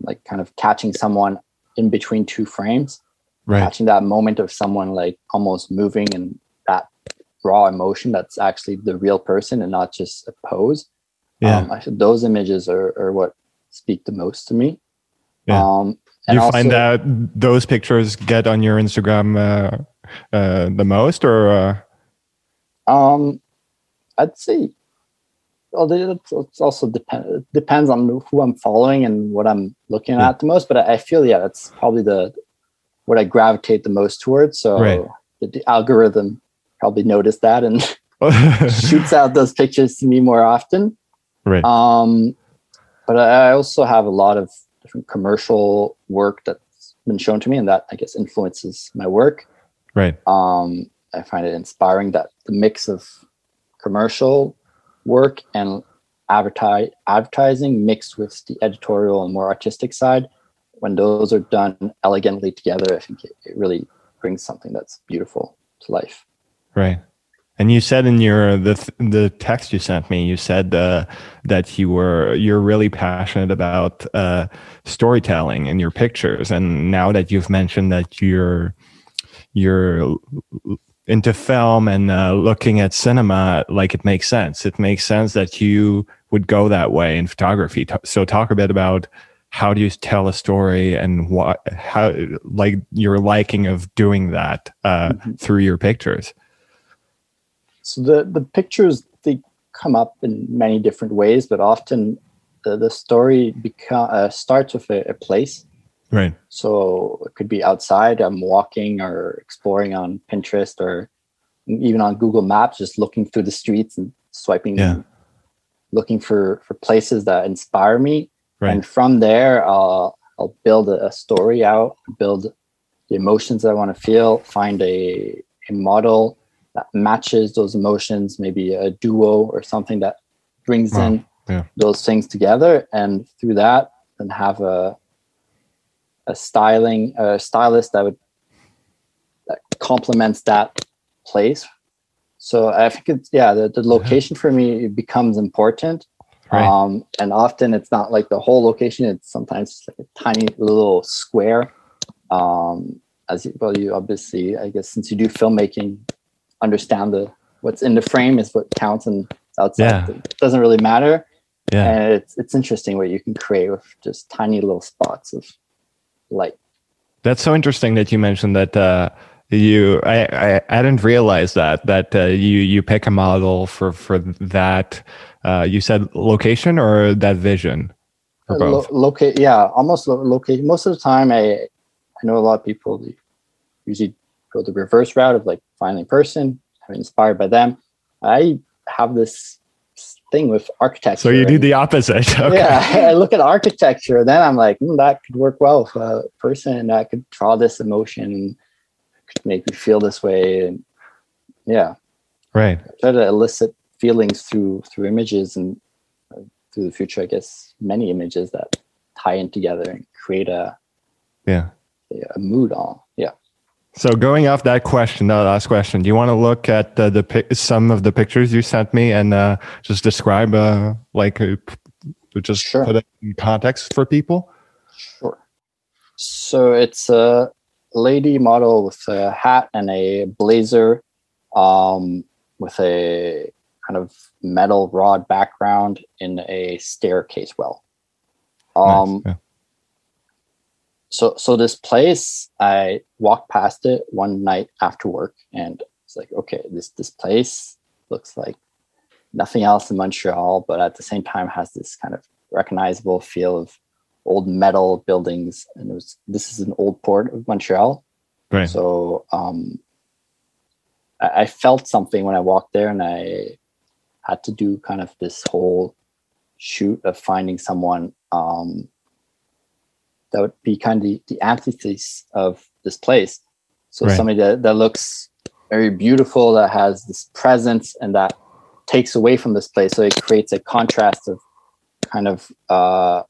[SPEAKER 3] like kind of catching someone in between two frames
[SPEAKER 2] Right.
[SPEAKER 3] catching that moment of someone like almost moving and that raw emotion that's actually the real person and not just a pose.
[SPEAKER 2] Yeah.
[SPEAKER 3] Um, I those images are, are what speak the most to me.
[SPEAKER 2] Yeah.
[SPEAKER 3] Um,
[SPEAKER 2] you
[SPEAKER 3] also,
[SPEAKER 2] find that those pictures get on your Instagram uh, uh, the most, or uh,
[SPEAKER 3] um, I'd say, well, they- it's it's also depend it depends on who I'm following and what I'm looking
[SPEAKER 2] Yeah.
[SPEAKER 3] at the most. But I, I feel yeah, that's probably the what I gravitate the most towards. So
[SPEAKER 2] Right.
[SPEAKER 3] the, the algorithm probably noticed that and shoots out those pictures to me more often.
[SPEAKER 2] right?
[SPEAKER 3] Um, but I also have a lot of different commercial work that's been shown to me, and that I guess influences my work.
[SPEAKER 2] right.
[SPEAKER 3] Um, I find it inspiring that the mix of commercial work and advertise advertising mixed with the editorial and more artistic side, when those are done elegantly together, I think it, it really brings something that's beautiful to life.
[SPEAKER 2] Right. And you said in your the the text you sent me, you said uh, that you were you're really passionate about uh, storytelling in your pictures, and now that you've mentioned that you're you're into film and uh, looking at cinema, like it makes sense. It makes sense that you would go that way in photography. So talk a bit about how do you tell a story and what how like your liking of doing that uh,
[SPEAKER 3] Mhm.
[SPEAKER 2] through your pictures.
[SPEAKER 3] So the the pictures they come up in many different ways but often the, the story become uh, starts with a, a place.
[SPEAKER 2] Right.
[SPEAKER 3] So it could be outside. I'm walking or exploring on Pinterest or even on Google Maps, just looking through the streets and swiping,
[SPEAKER 2] Yeah.
[SPEAKER 3] looking for for places that inspire me.
[SPEAKER 2] Right.
[SPEAKER 3] And from there, I'll I'll build a, a story out, build the emotions I want to feel, find a a model that matches those emotions, maybe a duo or something that brings
[SPEAKER 2] Wow.
[SPEAKER 3] in
[SPEAKER 2] Yeah.
[SPEAKER 3] those things together, and through that, then have a a styling a stylist that would that complements that place. So I think it's yeah, the, the location for me becomes important.
[SPEAKER 2] Right.
[SPEAKER 3] Um, and often it's not like the whole location, it's sometimes like a tiny little square. Um, as you, well, you obviously, I guess, since you do filmmaking, understand the what's in the frame is what counts and outside
[SPEAKER 2] Yeah.
[SPEAKER 3] it doesn't really matter.
[SPEAKER 2] yeah.
[SPEAKER 3] And it's it's interesting what you can create with just tiny little spots of light.
[SPEAKER 2] That's so interesting that you mentioned that uh, you. I, I I didn't realize that that uh, you you pick a model for for that. Uh, you said location or that vision, or
[SPEAKER 3] Uh, Lo-
[SPEAKER 2] both.
[SPEAKER 3] locate, yeah, almost lo- locate. Most of the time, I I know a lot of people usually go the reverse route of like finding a person, I'm inspired by them. I have this thing with architecture.
[SPEAKER 2] So you do the opposite. Okay.
[SPEAKER 3] Yeah, I look at architecture, then I'm like, "Hmm, that could work well with a person I could draw this emotion and could make me feel this way. And yeah,
[SPEAKER 2] Right.
[SPEAKER 3] try to elicit feelings through through images and uh, through the future, I guess, many images that tie in together and create a
[SPEAKER 2] Yeah.
[SPEAKER 3] a, a mood on.
[SPEAKER 2] So going off that question, the last question, do you want to look at uh, the pic- some of the pictures you sent me and uh, just describe, uh, like, uh, just
[SPEAKER 3] Sure.
[SPEAKER 2] put it in context for people?
[SPEAKER 3] Sure. So it's a lady model with a hat and a blazer, um, with a kind of metal rod background in a staircase well. Um,
[SPEAKER 2] Nice. Yeah.
[SPEAKER 3] So so this place i walked past it one night after work and it's like okay this this place looks like nothing else in montreal but at the same time has this kind of recognizable feel of old metal buildings and it was this is an old port of montreal
[SPEAKER 2] Right.
[SPEAKER 3] so um I, I felt something when i walked there and i had to do kind of this whole shoot of finding someone um that would be kind of the, the antithesis of this place. So
[SPEAKER 2] Right.
[SPEAKER 3] somebody that, that looks very beautiful, that has this presence and that takes away from this place. So it creates a contrast of kind of uh,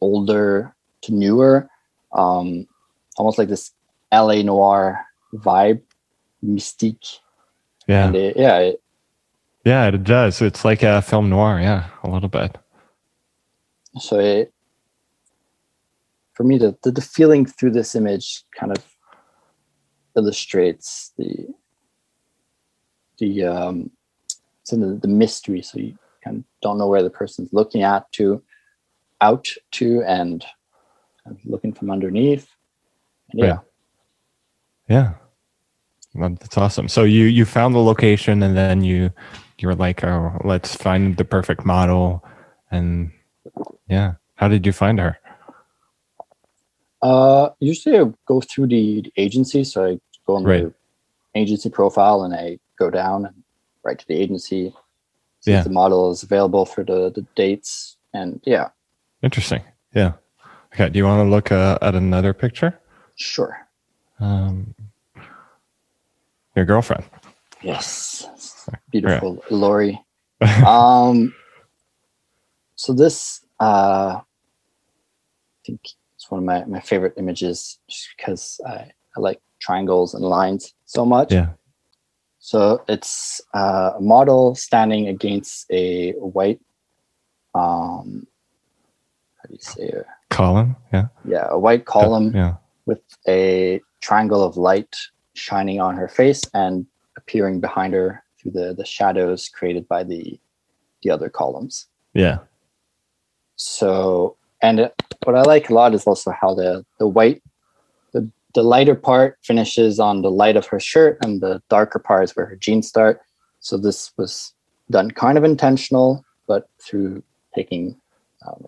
[SPEAKER 3] older to newer, um, almost like this LA noir vibe, mystique.
[SPEAKER 2] Yeah.
[SPEAKER 3] And it, yeah, it,
[SPEAKER 2] Yeah, it does. It's like a film noir. Yeah, a little bit.
[SPEAKER 3] so it for me the, the the feeling through this image kind of illustrates the the um it's in the, mystery so you kind of don't know where the person's looking at to out to and kind of looking from underneath and yeah.
[SPEAKER 2] Yeah. That's awesome. So you you found the location and then you you were like, oh, let's find the perfect model, and yeah, how did you find her?
[SPEAKER 3] Uh, usually I go through the, agency. So I go on
[SPEAKER 2] Right.
[SPEAKER 3] the agency profile and I go down and write to the agency. See
[SPEAKER 2] Yeah.
[SPEAKER 3] if the model is available for the, the dates. And yeah,
[SPEAKER 2] Interesting. Yeah. Okay. Do you want to look uh, at another picture?
[SPEAKER 3] sure.
[SPEAKER 2] Um, your girlfriend.
[SPEAKER 3] Yes. Beautiful Lori. um, so this, uh, I think it's one of my, my favorite images just because I, I like triangles and lines so much.
[SPEAKER 2] Yeah.
[SPEAKER 3] So it's uh, a model standing against a white, um, how do you say it?
[SPEAKER 2] Column, Yeah.
[SPEAKER 3] Yeah, a white column
[SPEAKER 2] Yeah.
[SPEAKER 3] with a triangle of light shining on her face and appearing behind her through the, the shadows created by the the other columns.
[SPEAKER 2] Yeah.
[SPEAKER 3] So, and it- what I like a lot is also how the the white, the the lighter part finishes on the light of her shirt, and the darker part is where her jeans start. So this was done kind of intentional, but through taking um,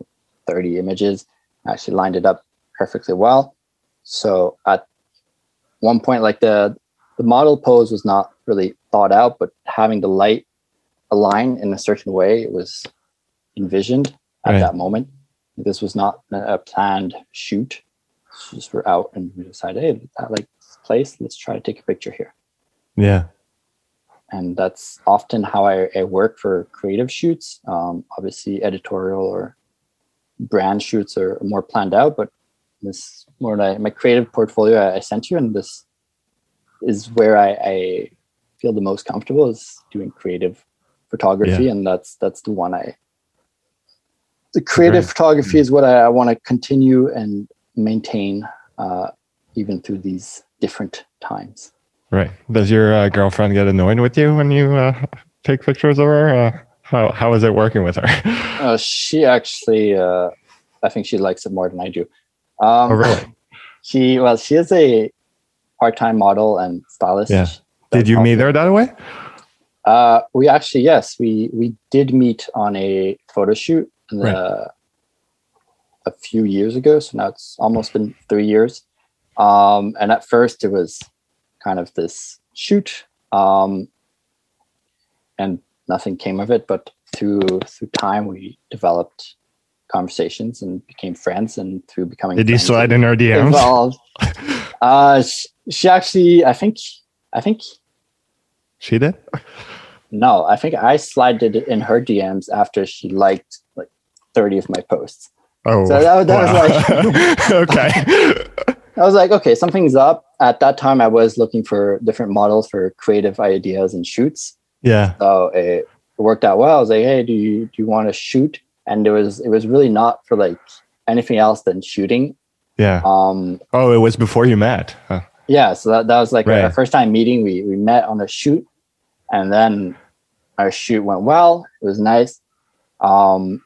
[SPEAKER 3] 30 images. I actually lined it up perfectly well. So at one point, like the the model pose was not really thought out, but having the light align in a certain way it was envisioned at
[SPEAKER 2] Right.
[SPEAKER 3] that moment. This was not a planned shoot. Just we're out and we decided, hey, I like this place. Let's try to take a picture here
[SPEAKER 2] Yeah.
[SPEAKER 3] and that's often how I, I work for creative shoots. Um, obviously, editorial or brand shoots are more planned out, but this more like my creative portfolio I, I sent you, and this is where I, I feel the most comfortable is doing creative photography, and that's that's the one I. The creative photography is what I, I want to continue and maintain, uh, even through these different times.
[SPEAKER 2] Right. Does your uh, girlfriend get annoyed with you when you uh, take pictures of her? Uh, how how is it working with her?
[SPEAKER 3] Uh, she actually, uh, I think she likes it more than I do. Um,
[SPEAKER 2] oh, really?
[SPEAKER 3] She well, she is a part-time model and stylist.
[SPEAKER 2] Yeah. Did you meet her that way?
[SPEAKER 3] Uh, we actually, yes, we we did meet on a photo shoot
[SPEAKER 2] Right.
[SPEAKER 3] a few years ago. So now it's almost been three years. Um, and at first, it was kind of this shoot, um, and nothing came of it. But through through time, we developed conversations and became friends. And through becoming
[SPEAKER 2] Did you slide
[SPEAKER 3] it
[SPEAKER 2] in her DMs?
[SPEAKER 3] evolved. uh, she, she actually, I think, I think
[SPEAKER 2] She did.
[SPEAKER 3] no, I think I slided in her DMs after she liked like 30 of my posts.
[SPEAKER 2] Oh,
[SPEAKER 3] So that- that was
[SPEAKER 2] like okay.
[SPEAKER 3] I was like, okay, something's up. At that time, I was looking for different models for creative ideas and shoots.
[SPEAKER 2] yeah,
[SPEAKER 3] So it worked out well. I was like, hey, do you do you want to shoot? And it was it was really not for like anything else than shooting.
[SPEAKER 2] yeah.
[SPEAKER 3] Um,
[SPEAKER 2] Oh, it was before you met. Huh.
[SPEAKER 3] yeah, so that, that was like our first time meeting. We we met on a shoot, and then our shoot went well. It was nice. Um,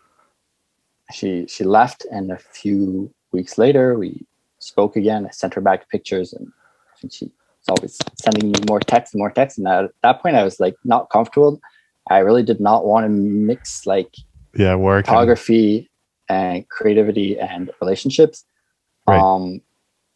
[SPEAKER 3] she she left, and a few weeks later, we spoke again. I sent her back pictures, and I think she's always sending me more text more text. And at that point, I was like not comfortable. I really did not want to mix like
[SPEAKER 2] Yeah, work.
[SPEAKER 3] photography and creativity and relationships.
[SPEAKER 2] Right.
[SPEAKER 3] Um,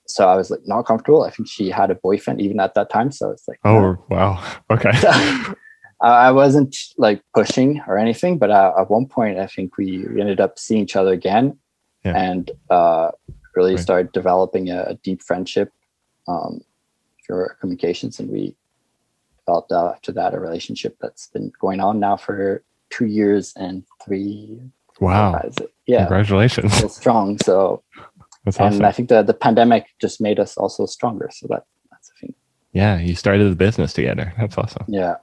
[SPEAKER 3] so I was like not comfortable. I think she had a boyfriend even at that time. So it's like,
[SPEAKER 2] Oh, wow. Okay.
[SPEAKER 3] I wasn't like pushing or anything, but uh, at one point, I think we, ended up seeing each other again
[SPEAKER 2] Yeah.
[SPEAKER 3] and uh, really
[SPEAKER 2] Right.
[SPEAKER 3] started developing a, a deep friendship um, through communications. And we developed uh, after that a relationship that's been going on now for two years and three.
[SPEAKER 2] Wow.
[SPEAKER 3] Yeah,
[SPEAKER 2] Congratulations.
[SPEAKER 3] still strong. So,
[SPEAKER 2] That's
[SPEAKER 3] and
[SPEAKER 2] awesome.
[SPEAKER 3] I think the, the pandemic just made us also stronger. So that that's the thing.
[SPEAKER 2] Yeah, you started the business together. That's awesome.
[SPEAKER 3] Yeah.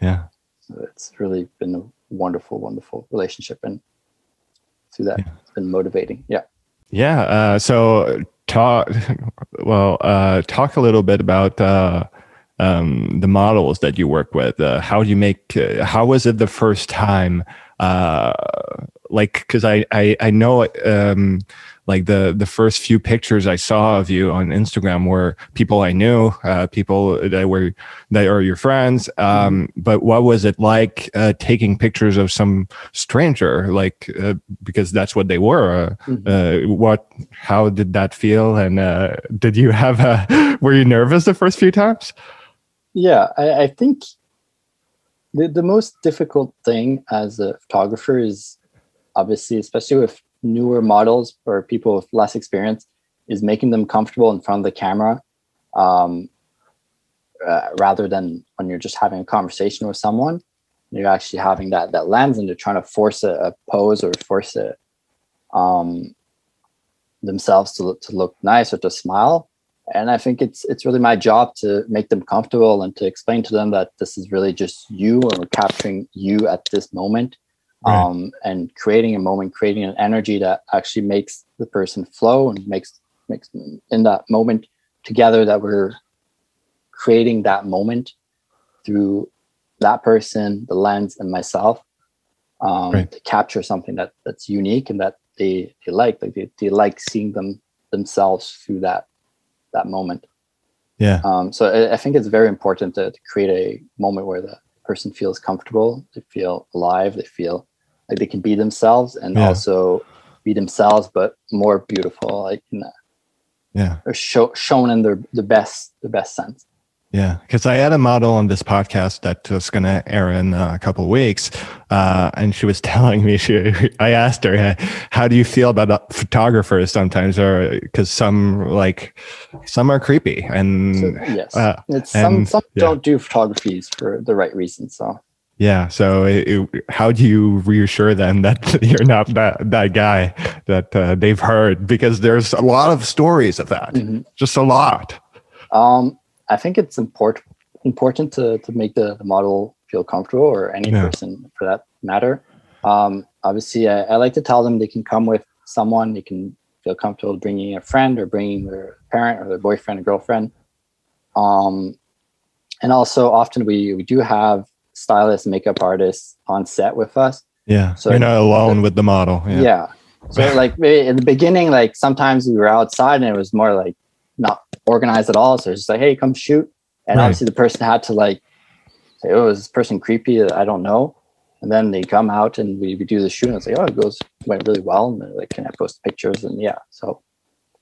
[SPEAKER 2] Yeah.
[SPEAKER 3] So it's really been a wonderful, wonderful relationship. And through that,
[SPEAKER 2] Yeah.
[SPEAKER 3] it's been motivating. Yeah.
[SPEAKER 2] Yeah. Uh, so talk. Well, uh, talk a little bit about uh, um, the models that you work with. Uh, how do you make? Uh, how was it the first time? Uh, like, because I, I I know um, like the the first few pictures I saw of you on Instagram were people I knew, uh, people that were that are your friends. Um, But what was it like uh, taking pictures of some stranger? Like, uh, because that's what they were. Uh, uh, what? How did that feel? And uh, did you have a? Were you nervous the first few times?
[SPEAKER 3] Yeah. I, I think the, the most difficult thing as a photographer is obviously, especially with newer models or people with less experience, is making them comfortable in front of the camera. Um, uh, rather than when you're just having a conversation with someone, you're actually having that that lens and they're trying to force a, a pose or force it um, themselves to look, to look nice or to smile. And I think it's it's really my job to make them comfortable and to explain to them that this is really just you and we're capturing you at this moment
[SPEAKER 2] Right.
[SPEAKER 3] um, and creating a moment, creating an energy that actually makes the person flow and makes makes in that moment together that we're creating that moment through that person, the lens, and myself um,
[SPEAKER 2] Right.
[SPEAKER 3] to capture something that that's unique and that they, they like. Like they, they like seeing them themselves through that that moment.
[SPEAKER 2] Yeah.
[SPEAKER 3] Um, so I, I think it's very important to, to create a moment where the person feels comfortable, they feel alive, they feel like they can be themselves and
[SPEAKER 2] Yeah.
[SPEAKER 3] also be themselves, but more beautiful, like in
[SPEAKER 2] Yeah.
[SPEAKER 3] or show, shown in their the best the best sense.
[SPEAKER 2] Yeah, because I had a model on this podcast that was going to air in a couple of weeks, uh, and she was telling me she. I asked her, "How do you feel about photographers sometimes?" Or because some like some are creepy, and
[SPEAKER 3] So, yes,
[SPEAKER 2] uh,
[SPEAKER 3] it's some
[SPEAKER 2] and-
[SPEAKER 3] some
[SPEAKER 2] yeah.
[SPEAKER 3] don't do photographies for the right reasons. So
[SPEAKER 2] yeah. So, it, it- how do you reassure them that you're not that that guy that uh, they've heard? Because there's a lot of stories of that,
[SPEAKER 3] Mhm.
[SPEAKER 2] just a lot.
[SPEAKER 3] Um, I think it's important important to to make the, the model feel comfortable, or any
[SPEAKER 2] Yeah.
[SPEAKER 3] person for that matter. Um, obviously, I, I like to tell them they can come with someone. They can feel comfortable bringing a friend or bringing their parent or their boyfriend or girlfriend. Um, and also, often we we do have stylists, makeup artists on set with us.
[SPEAKER 2] Yeah,
[SPEAKER 3] So
[SPEAKER 2] you're not alone
[SPEAKER 3] the-
[SPEAKER 2] with the model. Yeah,
[SPEAKER 3] Yeah. So like in the beginning, like sometimes we were outside and it was more like not organized at all. So it's just like, hey, come shoot. And
[SPEAKER 2] Right.
[SPEAKER 3] obviously the person had to like say, oh, is this person creepy? I don't know. And then they come out and we, we do the shoot and it's like, oh, it goes went really well. And like, can I post pictures? And yeah. So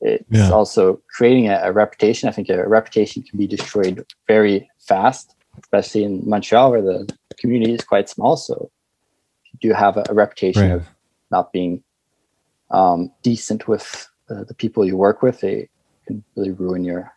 [SPEAKER 3] it's
[SPEAKER 2] Yeah.
[SPEAKER 3] also creating a, a reputation. I think a reputation can be destroyed very fast, especially in Montreal where the community is quite small. So you do have a, a reputation
[SPEAKER 2] Right.
[SPEAKER 3] of not being um, decent with uh, the people you work with, they can really ruin your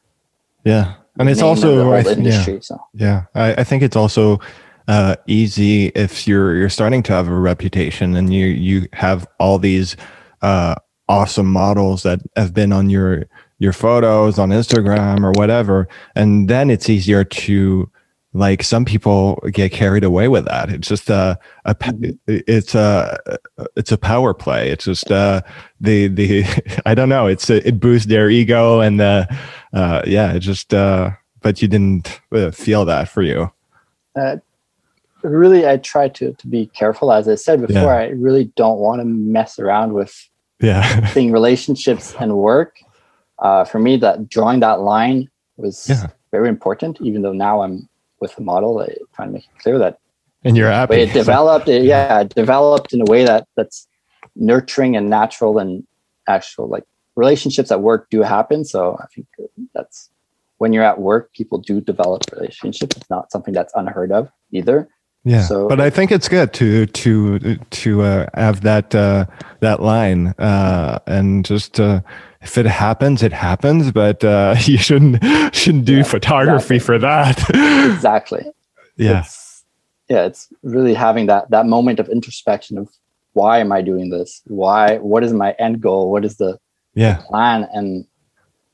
[SPEAKER 2] yeah, and it's
[SPEAKER 3] name and the
[SPEAKER 2] also I th- yeah.
[SPEAKER 3] industry. So
[SPEAKER 2] Yeah, I, I think it's also uh, easy if you're you're starting to have a reputation and you you have all these uh, awesome models that have been on your your photos on Instagram or whatever, and then it's easier to like some people get carried away with that. It's just a, a it's a it's a power play. It's just uh, the the I don't know. It's it boosts their ego and uh, uh, yeah, it just uh, but you didn't uh, feel that for you.
[SPEAKER 3] uh, really, I try to to be careful. As I said before,
[SPEAKER 2] Yeah.
[SPEAKER 3] I really don't want to mess around with
[SPEAKER 2] Yeah,
[SPEAKER 3] thing relationships and work. Uh, for me, that drawing that line was
[SPEAKER 2] Yeah.
[SPEAKER 3] very important. Even though now I'm with the model, I trying to make it clear that
[SPEAKER 2] and you're happy.
[SPEAKER 3] it developed it, yeah it developed in a way that that's nurturing and natural and actual like relationships at work do happen. So i think that's when you're at work people do develop relationships. It's not something that's unheard of either.
[SPEAKER 2] Yeah,
[SPEAKER 3] so-
[SPEAKER 2] but I think it's good to to to uh, have that uh, that line uh, and just uh, if it happens, it happens. But uh, you shouldn't shouldn't do
[SPEAKER 3] Yeah,
[SPEAKER 2] photography
[SPEAKER 3] exactly.
[SPEAKER 2] for that.
[SPEAKER 3] exactly
[SPEAKER 2] yeah,
[SPEAKER 3] it's, yeah it's really having that that moment of introspection of why am i doing this why what is my end goal what is the
[SPEAKER 2] yeah,
[SPEAKER 3] plan and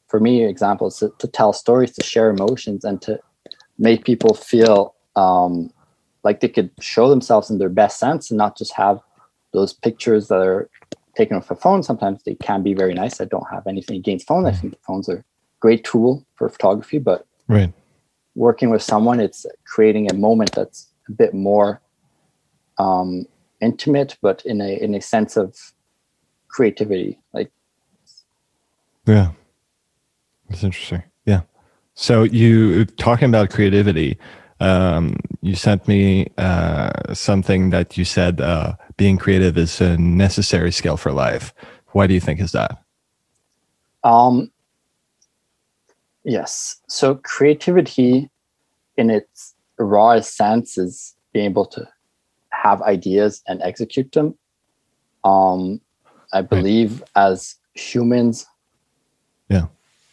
[SPEAKER 3] for me examples to, to tell stories to share emotions and to make people feel um, like they could show themselves in their best sense and not just have those pictures that are taken off a phone sometimes they can be very nice i don't have anything against phones i think phones are a great tool for photography but
[SPEAKER 2] right.
[SPEAKER 3] working with someone it's creating a moment that's a bit more um, intimate but in a in a sense of creativity like
[SPEAKER 2] Yeah. That's interesting. Yeah. So you talking about creativity, um, you sent me uh, something that you said uh, being creative is a necessary skill for life. Why do you think is that?
[SPEAKER 3] Um, yes. So creativity, in its rawest sense, is being able to have ideas and execute them. Um, I believe as humans,
[SPEAKER 2] Yeah.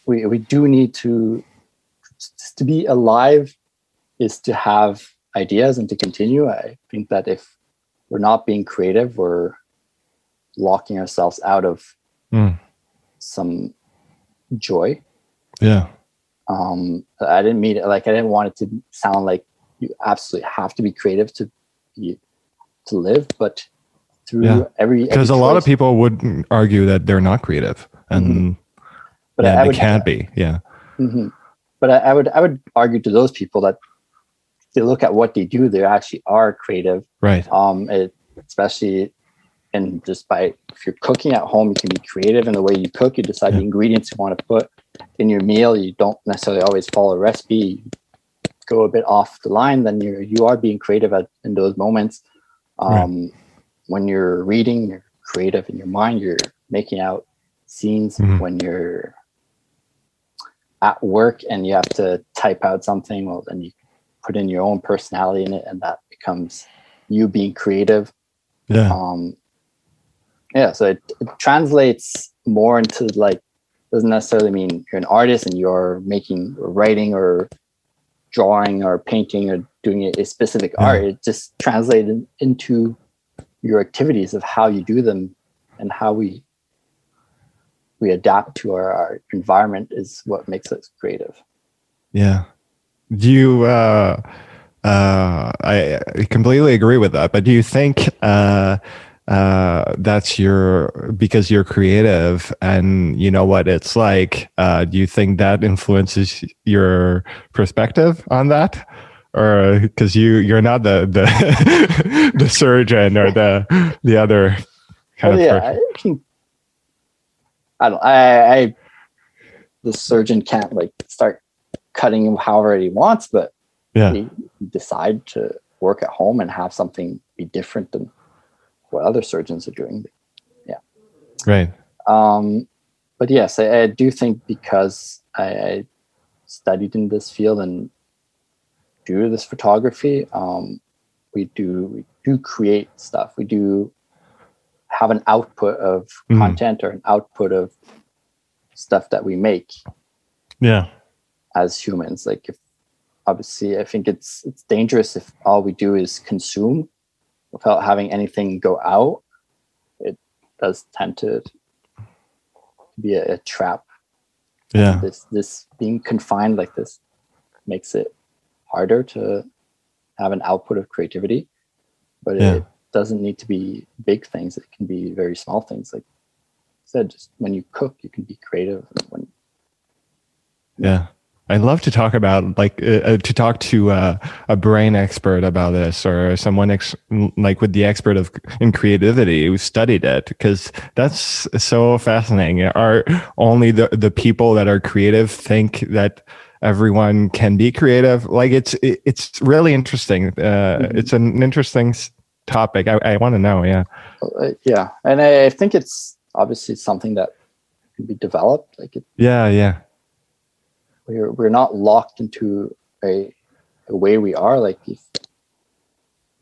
[SPEAKER 3] we we do need to to be alive is to have ideas and to continue. I think that if we're not being creative, we're locking ourselves out of
[SPEAKER 2] Mm.
[SPEAKER 3] some joy.
[SPEAKER 2] Yeah.
[SPEAKER 3] Um, I didn't mean it like I didn't want it to sound like you absolutely have to be creative to be to live, but through
[SPEAKER 2] Yeah.
[SPEAKER 3] every
[SPEAKER 2] Because a lot of people would argue that they're not creative and
[SPEAKER 3] but
[SPEAKER 2] yeah,
[SPEAKER 3] I
[SPEAKER 2] they
[SPEAKER 3] would,
[SPEAKER 2] can't be. Yeah.
[SPEAKER 3] Mhm. But I, I would I would argue to those people that they look at what they do, they actually are creative.
[SPEAKER 2] Right.
[SPEAKER 3] Um, it, especially and just by if you're cooking at home, you can be creative in the way you cook. You decide
[SPEAKER 2] Yeah.
[SPEAKER 3] the ingredients you want to put in your meal. You don't necessarily always follow a recipe. You go a bit off the line, then you you are being creative at in those moments. Um, when you're reading, you're creative in your mind. You're making out scenes.
[SPEAKER 2] Mhm.
[SPEAKER 3] When you're at work and you have to type out something, well, then you put in your own personality in it, and that becomes you being creative.
[SPEAKER 2] Yeah.
[SPEAKER 3] Um, yeah, so it, it translates more into like doesn't necessarily mean you're an artist and you're making or writing or drawing or painting or doing a, specific
[SPEAKER 2] Yeah.
[SPEAKER 3] art. It just translated into your activities of how you do them and how we we adapt to our, our environment is what makes us creative.
[SPEAKER 2] Yeah. Do you uh uh I, I completely agree with that, but do you think uh uh that's your because you're creative and you know what it's like uh do you think that influences your perspective on that or because you you're not the the the surgeon or the the other kind
[SPEAKER 3] Well,
[SPEAKER 2] of
[SPEAKER 3] yeah,
[SPEAKER 2] person.
[SPEAKER 3] I can. I don't. I, I. The surgeon can't like start cutting him however he wants, but
[SPEAKER 2] yeah
[SPEAKER 3] he decide to work at home and have something be different than what other surgeons are doing. Yeah.
[SPEAKER 2] Right
[SPEAKER 3] Um, but yes, I, I do think because I, I studied in this field and do this photography, um, we do we do create stuff. We do have an output of
[SPEAKER 2] Mhm.
[SPEAKER 3] content or an output of stuff that we make
[SPEAKER 2] yeah
[SPEAKER 3] as humans. Like if obviously I think it's it's dangerous if all we do is consume without having anything go out. It does tend to be a, a trap.
[SPEAKER 2] yeah
[SPEAKER 3] This this being confined like this makes it harder to have an output of creativity. But
[SPEAKER 2] Yeah.
[SPEAKER 3] it doesn't need to be big things. It can be very small things. Like I said, just when you cook, you can be creative. When
[SPEAKER 2] Yeah. I'd love to talk about like uh, uh, to talk to uh, a brain expert about this or someone ex- like with the expert of in creativity who studied it because that's so fascinating. Are only the the people that are creative think that everyone can be creative? Like it's it, it's really interesting. Uh,
[SPEAKER 3] Mhm.
[SPEAKER 2] It's an interesting topic. I, I want to know. Yeah.
[SPEAKER 3] uh, yeah, and I, I think it's obviously something that can be developed. Like it,
[SPEAKER 2] Yeah. Yeah.
[SPEAKER 3] We're we're not locked into a a way we are. Like if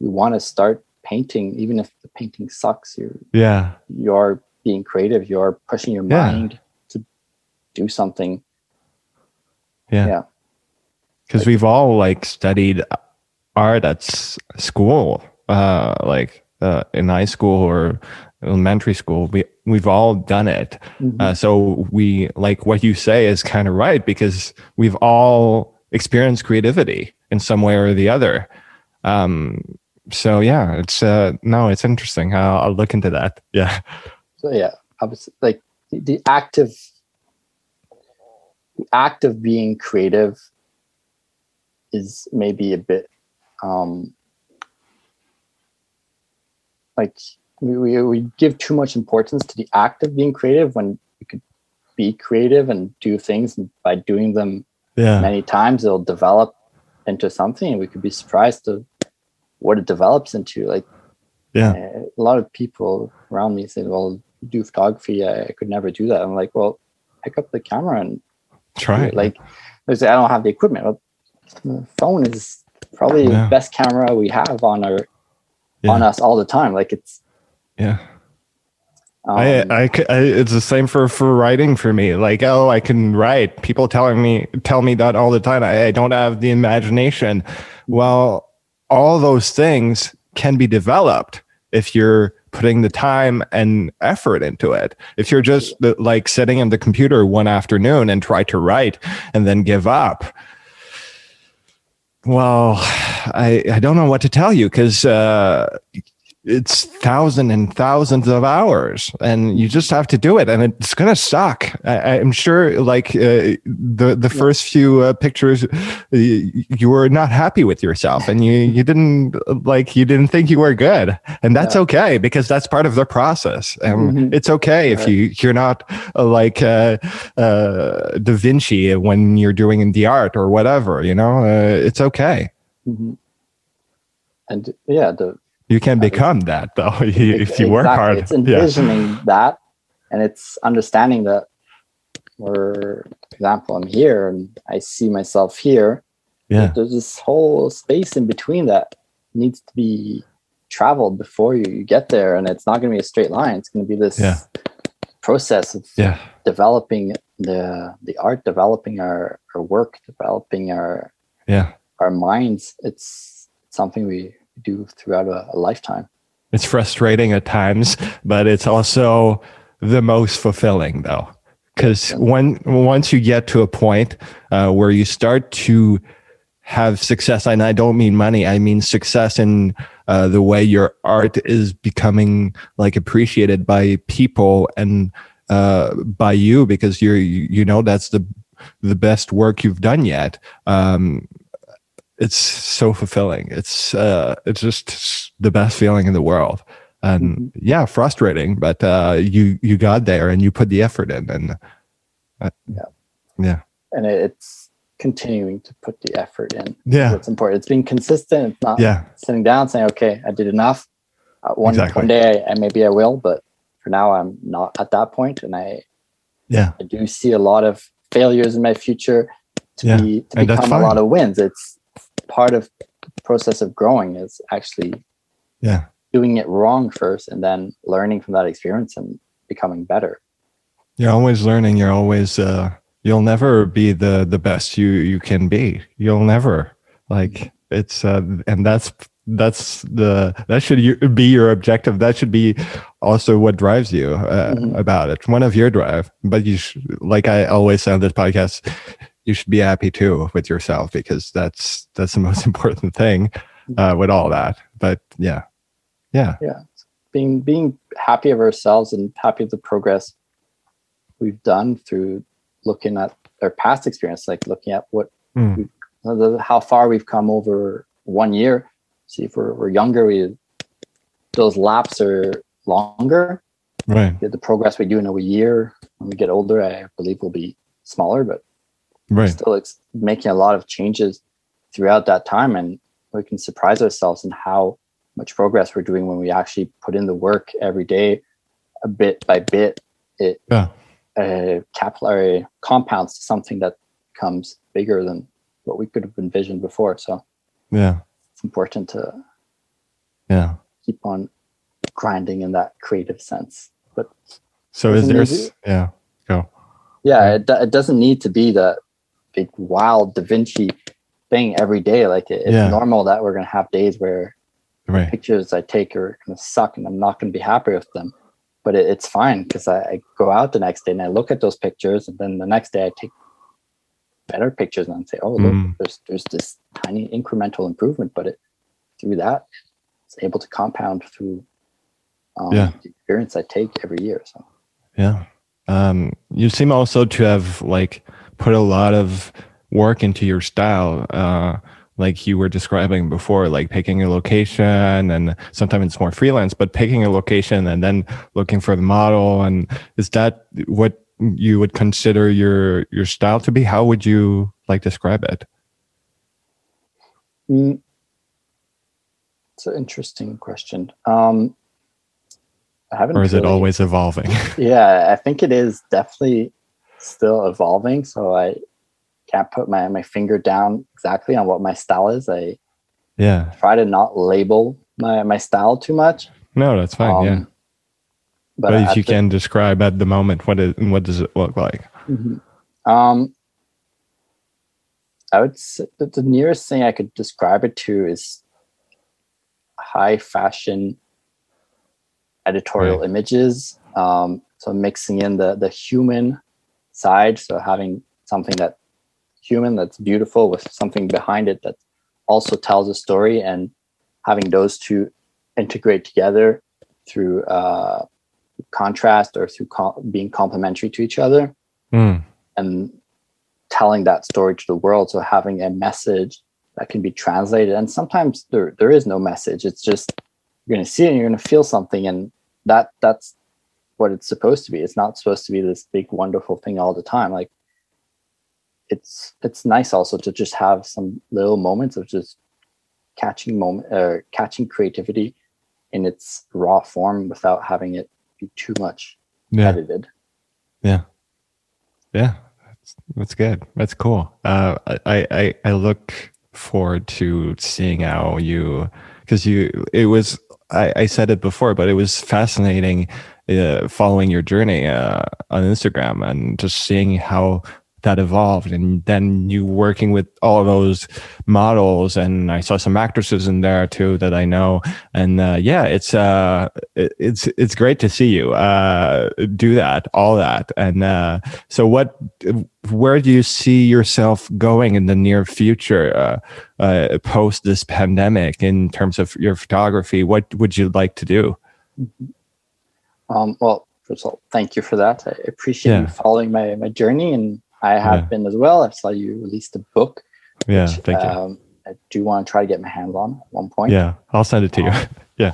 [SPEAKER 3] we want to start painting, even if the painting sucks, you're
[SPEAKER 2] Yeah.
[SPEAKER 3] you're being creative. You're pushing your
[SPEAKER 2] Yeah.
[SPEAKER 3] mind to do something.
[SPEAKER 2] Yeah.
[SPEAKER 3] Yeah.
[SPEAKER 2] Because we've all like studied art at s- school, uh, like uh, in high school or elementary school. We we've all done it. Uh, so we like what you say is kind of right because we've all experienced creativity in some way or the other. Um, so yeah, it's uh, no, it's interesting. I'll, I'll look into that. Yeah,
[SPEAKER 3] So yeah, obviously, like the, the of the act of being creative is maybe a bit, um, like we, we we give too much importance to the act of being creative when we could be creative and do things, and by doing them
[SPEAKER 2] yeah,
[SPEAKER 3] many times, it'll develop into something, and we could be surprised to what it develops into. Like
[SPEAKER 2] yeah,
[SPEAKER 3] uh, a lot of people around me say, "Well, do photography. I, I could never do that." I'm like, "Well, pick up the camera and
[SPEAKER 2] try
[SPEAKER 3] it." Like, they say, "I don't have the equipment." Well, the phone is probably
[SPEAKER 2] Yeah.
[SPEAKER 3] the best camera we have on our
[SPEAKER 2] Yeah.
[SPEAKER 3] on us all the time. Like it's.
[SPEAKER 2] Yeah.
[SPEAKER 3] Um,
[SPEAKER 2] I, I, I- it's the same for for writing for me. Like oh i can write. People telling me tell me that all the time. I, I don't have the imagination. Well all those things can be developed if you're putting the time and effort into it. If you're just like sitting in the computer one afternoon and try to write and then give up. Well i i don't know what to tell you because uh it's thousands and thousands of hours and you just have to do it and it's gonna suck I, i'm sure like uh, the the first few uh, pictures you, you were not happy with yourself and you you didn't like you didn't think you were good and that's
[SPEAKER 3] Yeah.
[SPEAKER 2] okay because that's part of the process and
[SPEAKER 3] Mhm.
[SPEAKER 2] it's okay if you you're not uh, like uh, uh, da vinci when you're doing the art or whatever you know uh, it's okay
[SPEAKER 3] mhm. And yeah, the
[SPEAKER 2] You can become that though if you work hard.
[SPEAKER 3] It's envisioning yeah. that, and it's understanding that. For example, I'm here and I see myself here.
[SPEAKER 2] Yeah.
[SPEAKER 3] There's this whole space in between that needs to be traveled before you get there, and it's not going to be a straight line. It's going to be this
[SPEAKER 2] yeah.
[SPEAKER 3] process of
[SPEAKER 2] yeah.
[SPEAKER 3] developing the the art, developing our our work, developing our
[SPEAKER 2] yeah
[SPEAKER 3] our minds. It's something we do throughout a, a lifetime.
[SPEAKER 2] It's frustrating at times, but it's also the most fulfilling though. Because when once you get to a point uh, where you start to have success and i don't mean money i mean success in uh, the way your art is becoming like appreciated by people and uh, by you because you're you know that's the the best work you've done yet. Um, it's so fulfilling. It's uh, it's just the best feeling in the world. And mm-hmm. yeah frustrating but uh, you you got there and you put the effort in and uh,
[SPEAKER 3] yeah.
[SPEAKER 2] yeah.
[SPEAKER 3] And it's continuing to put the effort in.
[SPEAKER 2] Yeah.
[SPEAKER 3] It's important it's being consistent it's not
[SPEAKER 2] yeah.
[SPEAKER 3] sitting down saying okay i did enough. Uh, one,
[SPEAKER 2] Exactly.
[SPEAKER 3] one day I, I maybe i will but for now i'm not at that point and i
[SPEAKER 2] yeah.
[SPEAKER 3] I do see a lot of failures in my future to
[SPEAKER 2] Yeah,
[SPEAKER 3] be to
[SPEAKER 2] and
[SPEAKER 3] become a lot of wins. It's part of the process of growing is actually
[SPEAKER 2] yeah.
[SPEAKER 3] doing it wrong first and then learning from that experience and becoming better.
[SPEAKER 2] You're always learning. You're always uh you'll never be the the best you you can be. You'll never like it's uh and that's that's the that should be your objective. That should be also what drives you uh,
[SPEAKER 3] Mhm.
[SPEAKER 2] about it. One of your drive but you sh- like i always say on this podcast you should be happy too with yourself because that's that's the most important thing uh with all that. But yeah. Yeah.
[SPEAKER 3] Yeah. Being being happy of ourselves and happy of the progress we've done through looking at our past experience like looking at what
[SPEAKER 2] Mm.
[SPEAKER 3] we, how far we've come over one year. See if we're, we're younger we those laps are longer.
[SPEAKER 2] Right.
[SPEAKER 3] The progress we do in a year when we get older i believe will be smaller but
[SPEAKER 2] right.
[SPEAKER 3] still ex- making a lot of changes throughout that time and we can surprise ourselves in how much progress we're doing when we actually put in the work every day a bit by bit. It
[SPEAKER 2] yeah.
[SPEAKER 3] uh, capillary compounds to something that becomes bigger than what we could have envisioned before. So
[SPEAKER 2] yeah.
[SPEAKER 3] it's important to
[SPEAKER 2] yeah.
[SPEAKER 3] keep on grinding in that creative sense. But
[SPEAKER 2] so is there yeah go.
[SPEAKER 3] Yeah it, it doesn't need to be the big wild da vinci thing every day like it, it's
[SPEAKER 2] Yeah.
[SPEAKER 3] normal that we're going to have days where
[SPEAKER 2] right
[SPEAKER 3] pictures i take are going to suck and i'm not going to be happy with them but it, it's fine because I, I go out the next day and i look at those pictures and then the next day i take better pictures and say oh look
[SPEAKER 2] Mm.
[SPEAKER 3] there's there's this tiny incremental improvement but it through that it's able to compound through um,
[SPEAKER 2] Yeah.
[SPEAKER 3] the experience i take every year so
[SPEAKER 2] Yeah. Um, you seem also to have like put a lot of work into your style, uh, like you were describing before, like picking a location and sometimes it's more freelance, but picking a location and then looking for the model. And is that what you would consider your, your style to be? How would you like describe it?
[SPEAKER 3] Mm. It's an interesting question. Um, I haven't.
[SPEAKER 2] Or is it always evolving?
[SPEAKER 3] Yeah, I think it is definitely still evolving. So I can't put my my finger down exactly on what my style is. I
[SPEAKER 2] yeah.
[SPEAKER 3] try to not label my my style too much.
[SPEAKER 2] No, that's fine. yeah.
[SPEAKER 3] Um,
[SPEAKER 2] But,
[SPEAKER 3] But
[SPEAKER 2] if you
[SPEAKER 3] the-
[SPEAKER 2] can describe at the moment, what is, what does it look like?
[SPEAKER 3] Mhm. Um, I would say that the nearest thing I could describe it to is high fashion editorial
[SPEAKER 2] Right.
[SPEAKER 3] images. Um, so mixing in the the human side, so having something that human that's beautiful with something behind it that also tells a story, and having those two integrate together through uh, contrast or through co- being complementary to each other
[SPEAKER 2] Mm,
[SPEAKER 3] and telling that story to the world. So having a message that can be translated. And sometimes there there is no message. It's just you're gonna see it and you're gonna feel something. And that that's what it's supposed to be. It's not supposed to be this big wonderful thing all the time. Like it's it's nice also to just have some little moments of just catching moment or catching creativity in its raw form without having it be too much
[SPEAKER 2] Yeah.
[SPEAKER 3] edited.
[SPEAKER 2] Yeah. Yeah. That's, that's good. That's cool. Uh, I, I, I look forward to seeing how you, because you, it was, I, I said it before, but it was fascinating uh, following your journey uh, on Instagram and just seeing how that evolved and then you working with all those models and i saw some actresses in there too that i know. And uh, yeah it's uh it, it's it's great to see you uh do that all that. And uh so what where do you see yourself going in the near future uh, uh post this pandemic in terms of your photography? What would you like to do
[SPEAKER 3] Um, well, first of all, thank you for that. I appreciate you following my, my journey, and I have
[SPEAKER 2] Yeah.
[SPEAKER 3] been as well. I saw you released a book.
[SPEAKER 2] yeah
[SPEAKER 3] which,
[SPEAKER 2] thank you
[SPEAKER 3] Um, I do want to try to get my hands on at one point.
[SPEAKER 2] yeah i'll send it to you yeah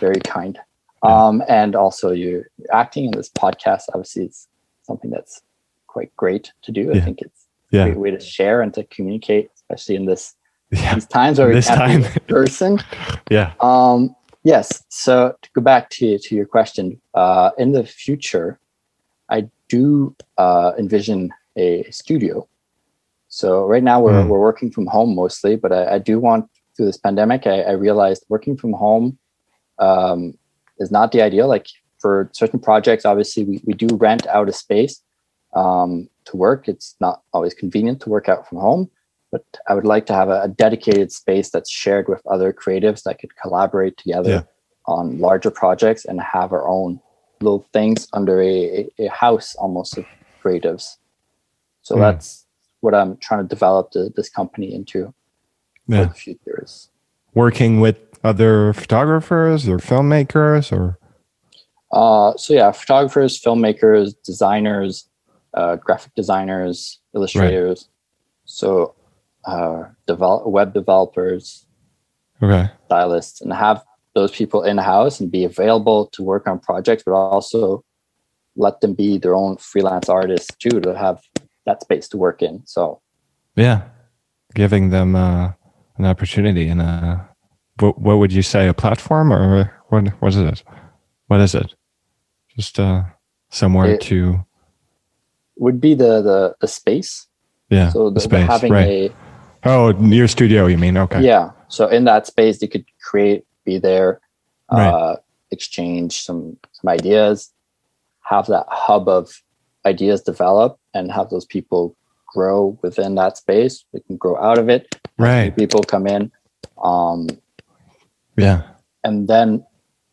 [SPEAKER 3] Very kind.
[SPEAKER 2] Yeah.
[SPEAKER 3] Um, and also you you're acting in this podcast. Obviously, it's something that's quite great to do. I
[SPEAKER 2] Yeah.
[SPEAKER 3] think it's a
[SPEAKER 2] yeah
[SPEAKER 3] great way to share and to communicate, especially in this
[SPEAKER 2] yeah
[SPEAKER 3] these times where we
[SPEAKER 2] This
[SPEAKER 3] can't be
[SPEAKER 2] time.
[SPEAKER 3] in person.
[SPEAKER 2] yeah
[SPEAKER 3] Um, yes. So to go back to to your question, uh, in the future, I do uh, envision a studio. So right now we're
[SPEAKER 2] Mm.
[SPEAKER 3] we're working from home mostly, but I, I do want through this pandemic, I, I realized working from home um, is not the ideal. Like for certain projects, obviously we, we do rent out a space um, to work. It's not always convenient to work out from home but I would like to have a, a dedicated space that's shared with other creatives that could collaborate together
[SPEAKER 2] Yeah.
[SPEAKER 3] on larger projects and have our own little things under a, a, house almost of creatives. So
[SPEAKER 2] Hmm.
[SPEAKER 3] that's what I'm trying to develop the, this company into for
[SPEAKER 2] yeah
[SPEAKER 3] the future. Is
[SPEAKER 2] working with other photographers or filmmakers or
[SPEAKER 3] uh, so yeah, photographers, filmmakers, designers, uh, graphic designers, illustrators. So uh, develop web developers,
[SPEAKER 2] okay.
[SPEAKER 3] stylists and have those people in house and be available to work on projects, but also let them be their own freelance artists too to have that space to work in. So
[SPEAKER 2] yeah. Giving them uh, an opportunity and a what, what would you say a platform or what what is it? What is it? Just uh somewhere
[SPEAKER 3] It-
[SPEAKER 2] to
[SPEAKER 3] would be the the, the space.
[SPEAKER 2] yeah
[SPEAKER 3] So
[SPEAKER 2] the space
[SPEAKER 3] having
[SPEAKER 2] right oh your studio you mean okay
[SPEAKER 3] yeah. So in that space, they could create, be there,
[SPEAKER 2] Right.
[SPEAKER 3] uh, exchange some some ideas, have that hub of ideas develop, and have those people grow within that space. They can grow out of it.
[SPEAKER 2] right
[SPEAKER 3] People come in. Um,
[SPEAKER 2] yeah
[SPEAKER 3] and then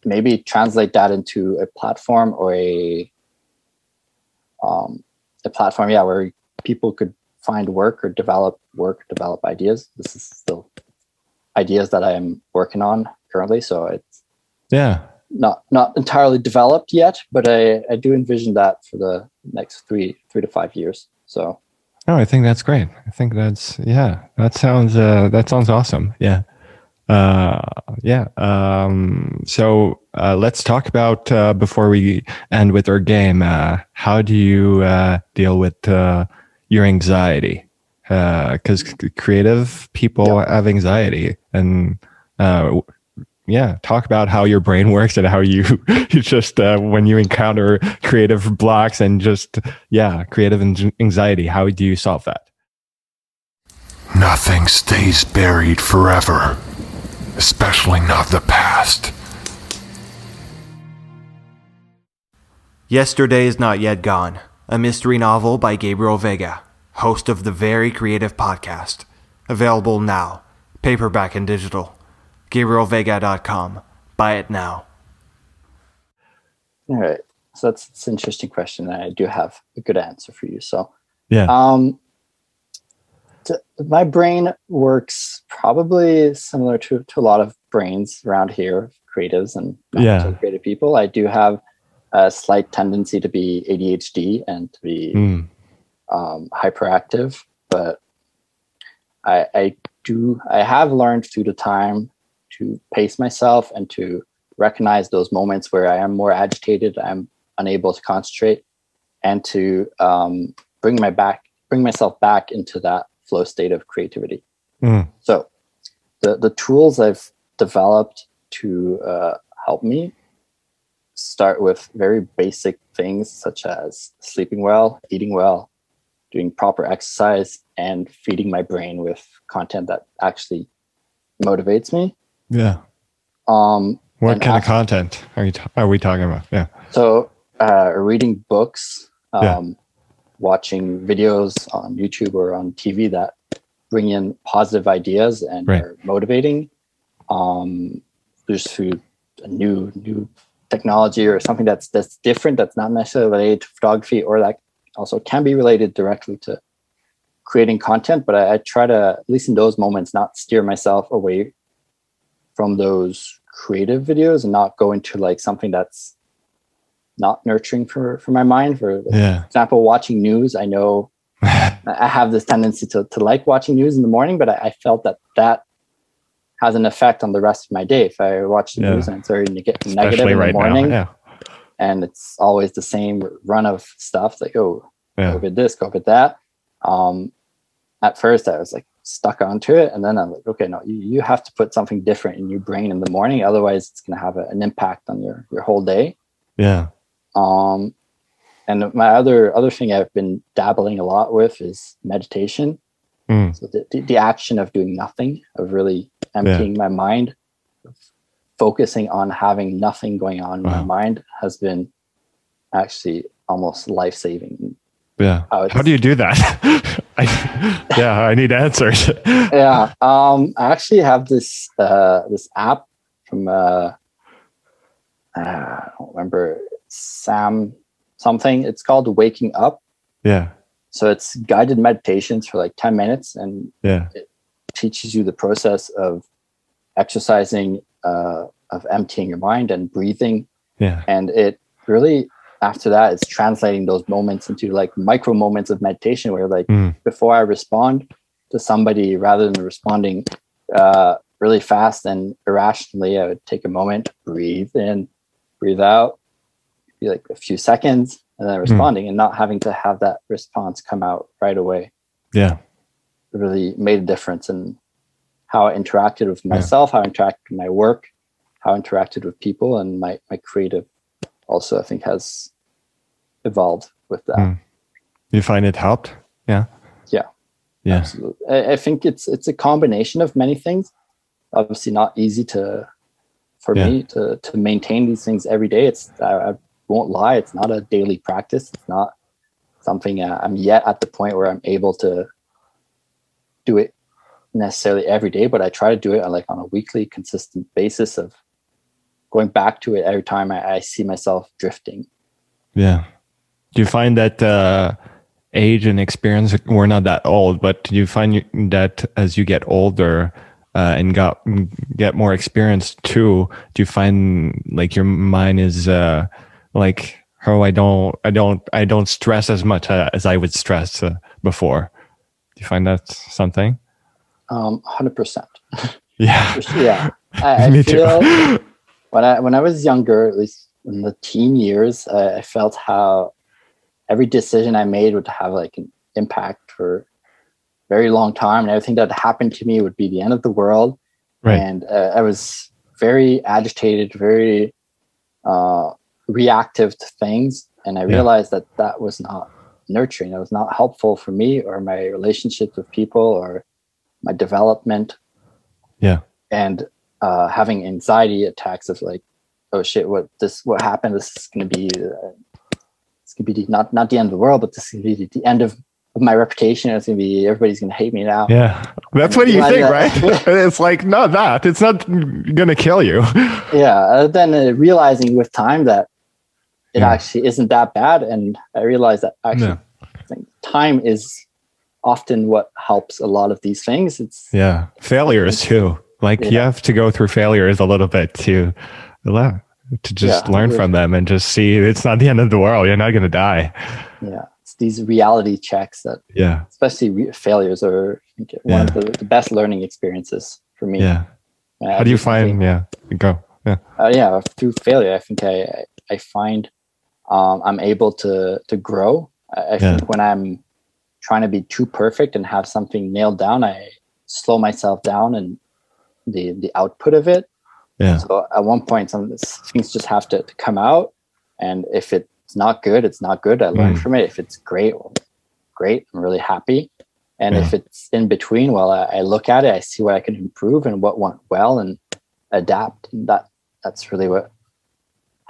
[SPEAKER 3] maybe translate that into a platform or a um, a platform yeah where people could find work or develop work develop ideas this is still ideas that i'm working on currently so it's
[SPEAKER 2] yeah
[SPEAKER 3] not not entirely developed yet but i i do envision that for the next three three to five years so
[SPEAKER 2] No, I think that's great. I think that's yeah. That sounds uh, that sounds awesome. Yeah, uh, yeah. Um, so uh, let's talk about uh, before we end with our game. Uh, how do you uh, deal with uh, your anxiety? Because creative people have anxiety, and uh, yeah, talk about how your brain works and how you you just uh, when you encounter creative blocks and just yeah, creative ang- anxiety. How do you solve that?
[SPEAKER 4] Nothing stays buried forever, especially not the past.
[SPEAKER 1] Yesterday is Not Yet Gone, a mystery novel by Gabriel Veiga, host of the Very Creative Podcast. Available now, paperback and digital. GabrielVeiga.com. Buy it now.
[SPEAKER 3] all right so that's, that's an interesting question and i do have a good answer for you so
[SPEAKER 2] Yeah,
[SPEAKER 3] Um, t- my brain works probably similar to, to a lot of brains around here, creatives and
[SPEAKER 2] Yeah.
[SPEAKER 3] creative people. I do have a slight tendency to be ADHD and to be
[SPEAKER 2] Mm,
[SPEAKER 3] um, hyperactive, but I, I do I have learned through the time to pace myself and to recognize those moments where I am more agitated, I'm unable to concentrate, and to um, bring my back bring myself back into that flow state of creativity.
[SPEAKER 2] mm,
[SPEAKER 3] So the the tools I've developed to uh, helped me start with very basic things such as sleeping well, eating well, doing proper exercise, and feeding my brain with content that actually motivates me.
[SPEAKER 2] Yeah.
[SPEAKER 3] Um,
[SPEAKER 2] What kind
[SPEAKER 3] after-
[SPEAKER 2] of content are you ta- are we talking about? Yeah.
[SPEAKER 3] So, uh, reading books, um,
[SPEAKER 2] Yeah.
[SPEAKER 3] watching videos on YouTube or on TV that bring in positive ideas and
[SPEAKER 2] Right.
[SPEAKER 3] are motivating. Um, just through a new new technology or something that's that's different, that's not necessarily related to photography, or that also can be related directly to creating content. But I, I try to, at least in those moments, not steer myself away from those creative videos and not go into like something that's not nurturing for for my mind for
[SPEAKER 2] Yeah.
[SPEAKER 3] example watching news i know i have this tendency to, to like watching news in the morning but I, I felt that that has an effect on the rest of my day if i watch the
[SPEAKER 2] Yeah.
[SPEAKER 3] news and it's very neg- negative in the morning
[SPEAKER 2] now.
[SPEAKER 3] and it's always the same run of stuff It's like oh
[SPEAKER 2] Yeah.
[SPEAKER 3] go with this go with that um at first i was like stuck onto it and then i'm like okay no you, you have to put something different in your brain in the morning otherwise it's going to have a, an impact on your your whole day
[SPEAKER 2] Yeah.
[SPEAKER 3] um, and my other other thing I've been dabbling a lot with is meditation.
[SPEAKER 2] Mm.
[SPEAKER 3] So the, the, the action of doing nothing, of really emptying my mind, focusing on having nothing going on in my mind has been actually almost life saving.
[SPEAKER 2] Yeah. How do you do that? I, yeah, I need answers.
[SPEAKER 3] yeah. Um, I actually have this uh, this app from uh, uh, I don't remember Sam something. It's called Waking Up.
[SPEAKER 2] yeah.
[SPEAKER 3] So it's guided meditations for like 10 minutes and
[SPEAKER 2] Yeah.
[SPEAKER 3] Teaches you the process of exercising, uh, of emptying your mind and breathing.
[SPEAKER 2] Yeah.
[SPEAKER 3] And it really, after that, it's translating those moments into like micro moments of meditation where, like,
[SPEAKER 2] Mm.
[SPEAKER 3] before I respond to somebody, rather than responding uh, really fast and irrationally, I would take a moment, breathe in, breathe out, be like a few seconds, and then responding and not having to have that response come out right away
[SPEAKER 2] Yeah.
[SPEAKER 3] Really made a difference in how I interacted with
[SPEAKER 2] Yeah.
[SPEAKER 3] myself, how I interacted with my work, how I interacted with people, and my my creative also I think has evolved with that.
[SPEAKER 2] Mm. You find it helped? Yeah.
[SPEAKER 3] Yeah.
[SPEAKER 2] Yeah.
[SPEAKER 3] Absolutely. I, I think it's it's a combination of many things. Obviously, not easy to for
[SPEAKER 2] Yeah.
[SPEAKER 3] me to to maintain these things every day. It's I, I won't lie. It's not a daily practice. It's not something uh, I'm yet at the point where I'm able to do it necessarily every day, but I try to do it on like on a weekly, consistent basis of going back to it every time I, I see myself drifting.
[SPEAKER 2] Yeah. Do you find that uh, age and experience, we're not that old, but do you find that as you get older uh, and got get more experience too, do you find like your mind is uh, like, oh, I don't, I don't, I don't stress as much uh, as I would stress uh, before. Do you find that something?
[SPEAKER 3] Um, hundred percent.
[SPEAKER 2] Yeah.
[SPEAKER 3] Yeah, I, I
[SPEAKER 2] Me
[SPEAKER 3] feel
[SPEAKER 2] too.
[SPEAKER 3] when I when I was younger, at least in the teen years, I, I felt how every decision I made would have like an impact for a very long time, and everything that happened to me would be the end of the world.
[SPEAKER 2] Right.
[SPEAKER 3] And uh, I was very agitated, very uh, reactive to things, and I
[SPEAKER 2] Yeah.
[SPEAKER 3] realized that that was not nurturing. It was not helpful for me or my relationships with people or my development
[SPEAKER 2] Yeah.
[SPEAKER 3] and uh, having anxiety attacks of like, oh shit, what this what happened? This is going to be uh, it's going to be the, not not the end of the world, but this is going to be the end of, my reputation. It's going to be everybody's going to hate me now.
[SPEAKER 2] Yeah. That's what you think,
[SPEAKER 3] that-
[SPEAKER 2] right? it's like, not that. It's not going to kill you.
[SPEAKER 3] Yeah. uh, then uh, realizing with time that it
[SPEAKER 2] Yeah.
[SPEAKER 3] actually isn't that bad, and I realized that actually
[SPEAKER 2] Yeah.
[SPEAKER 3] Time is often what helps a lot of these things. It's
[SPEAKER 2] Yeah, failures too. Like you have to go through failures a little bit to allow to just
[SPEAKER 3] Yeah,
[SPEAKER 2] learn from them and just see it's not the end of the world. You're not going to die.
[SPEAKER 3] yeah, it's these reality checks that
[SPEAKER 2] Yeah,
[SPEAKER 3] especially re- failures are one of the, the best learning experiences for me.
[SPEAKER 2] yeah.
[SPEAKER 3] Uh,
[SPEAKER 2] How do you find?
[SPEAKER 3] think-
[SPEAKER 2] Yeah, go. Yeah,
[SPEAKER 3] uh, yeah through failure i think I- i find um, i'm able to to grow i, I
[SPEAKER 2] Yeah.
[SPEAKER 3] think when i'm trying to be too perfect and have something nailed down i slow myself down and the the output of it
[SPEAKER 2] Yeah.
[SPEAKER 3] So at one point, some things just have to, to come out, and if it's not good, it's not good. I learn
[SPEAKER 2] Mm.
[SPEAKER 3] from it. If it's great, well, great. I'm really happy. And
[SPEAKER 2] Yeah.
[SPEAKER 3] if it's in between, well, I, I look at it, I see what I can improve and what went well, and adapt. And that that's really what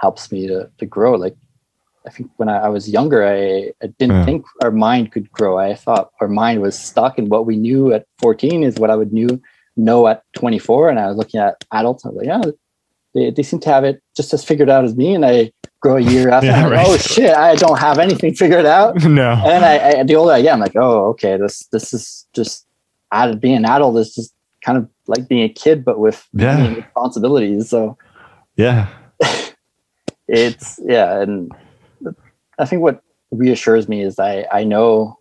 [SPEAKER 3] helps me to to grow. Like I think when I, I was younger, I, I didn't
[SPEAKER 2] Yeah.
[SPEAKER 3] think our mind could grow. I thought our mind was stuck in what we knew at 14 is what I would knew know at 24. And I was looking at adults. I was like, yeah, they, they seem to have it just as figured out as me. And I grow a year after.
[SPEAKER 2] Yeah,
[SPEAKER 3] like, oh,
[SPEAKER 2] right.
[SPEAKER 3] Oh shit, I don't have anything figured out.
[SPEAKER 2] no.
[SPEAKER 3] And then I, I the older I get, I'm like, oh, okay, this this is just added being an adult is just kind of like being a kid, but with
[SPEAKER 2] Yeah.
[SPEAKER 3] responsibilities. So
[SPEAKER 2] Yeah.
[SPEAKER 3] it's yeah and i think what reassures me is i i know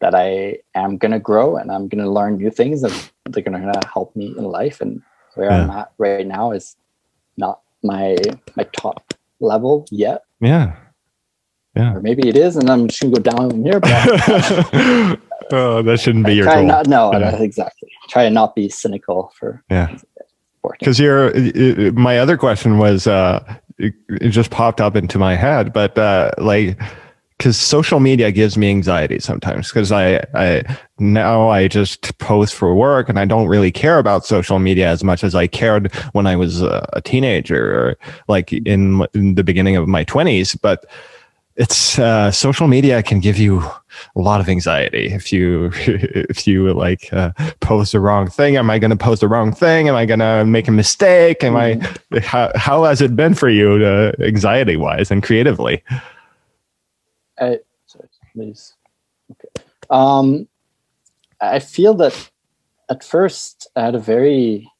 [SPEAKER 3] that i am going to grow and i'm going to learn new things and they're going to help me in life and where i'm at right now is not my my top level yet
[SPEAKER 2] Yeah. Yeah.
[SPEAKER 3] Or maybe it is and i'm just going to go down from here but
[SPEAKER 2] oh, that shouldn't be your
[SPEAKER 3] try
[SPEAKER 2] goal.
[SPEAKER 3] not no
[SPEAKER 2] Yeah.
[SPEAKER 3] exactly try to not be cynical for
[SPEAKER 2] yeah. Because you're, uh, my other question was, uh, it, it just popped up into my head, but uh, like, because social media gives me anxiety sometimes. Because I, I now I just post for work, and I don't really care about social media as much as I cared when I was a, teenager, or like in, in the beginning of my twenties. But it's uh, social media can give you a lot of anxiety if you if you like uh, post the wrong thing am i going to post the wrong thing am i going to make a mistake am i how, how has it been for you uh, anxiety wise and creatively
[SPEAKER 3] I, sorry, please. Okay. Um, I feel that at first I had a very,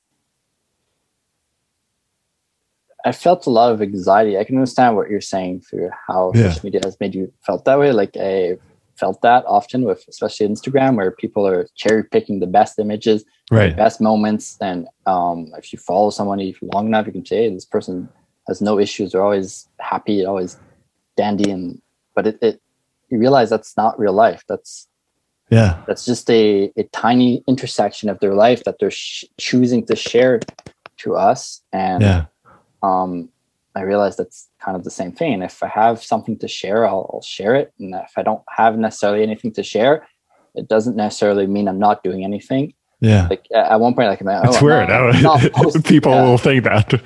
[SPEAKER 3] I felt a lot of anxiety. I can understand what you're saying through how
[SPEAKER 2] Yeah.
[SPEAKER 3] social media has made you felt that way. Like I felt that often with, especially Instagram, where people are cherry picking the best images, the best moments. And um, if you follow somebody long enough, you can say, hey, this person has no issues. They're always happy, always dandy. And, but it, it you realize that's not real life. That's,
[SPEAKER 2] yeah
[SPEAKER 3] that's just a, a tiny intersection of their life that they're sh- choosing to share to us. And,
[SPEAKER 2] yeah
[SPEAKER 3] um, I realized that's kind of the same thing. If I have something to share, I'll, I'll share it. And if I don't have necessarily anything to share, it doesn't necessarily mean I'm not doing anything.
[SPEAKER 2] yeah
[SPEAKER 3] Like at one point, like, I'm
[SPEAKER 2] it's
[SPEAKER 3] oh, I'm not- I'm
[SPEAKER 2] people
[SPEAKER 3] that.
[SPEAKER 2] will think that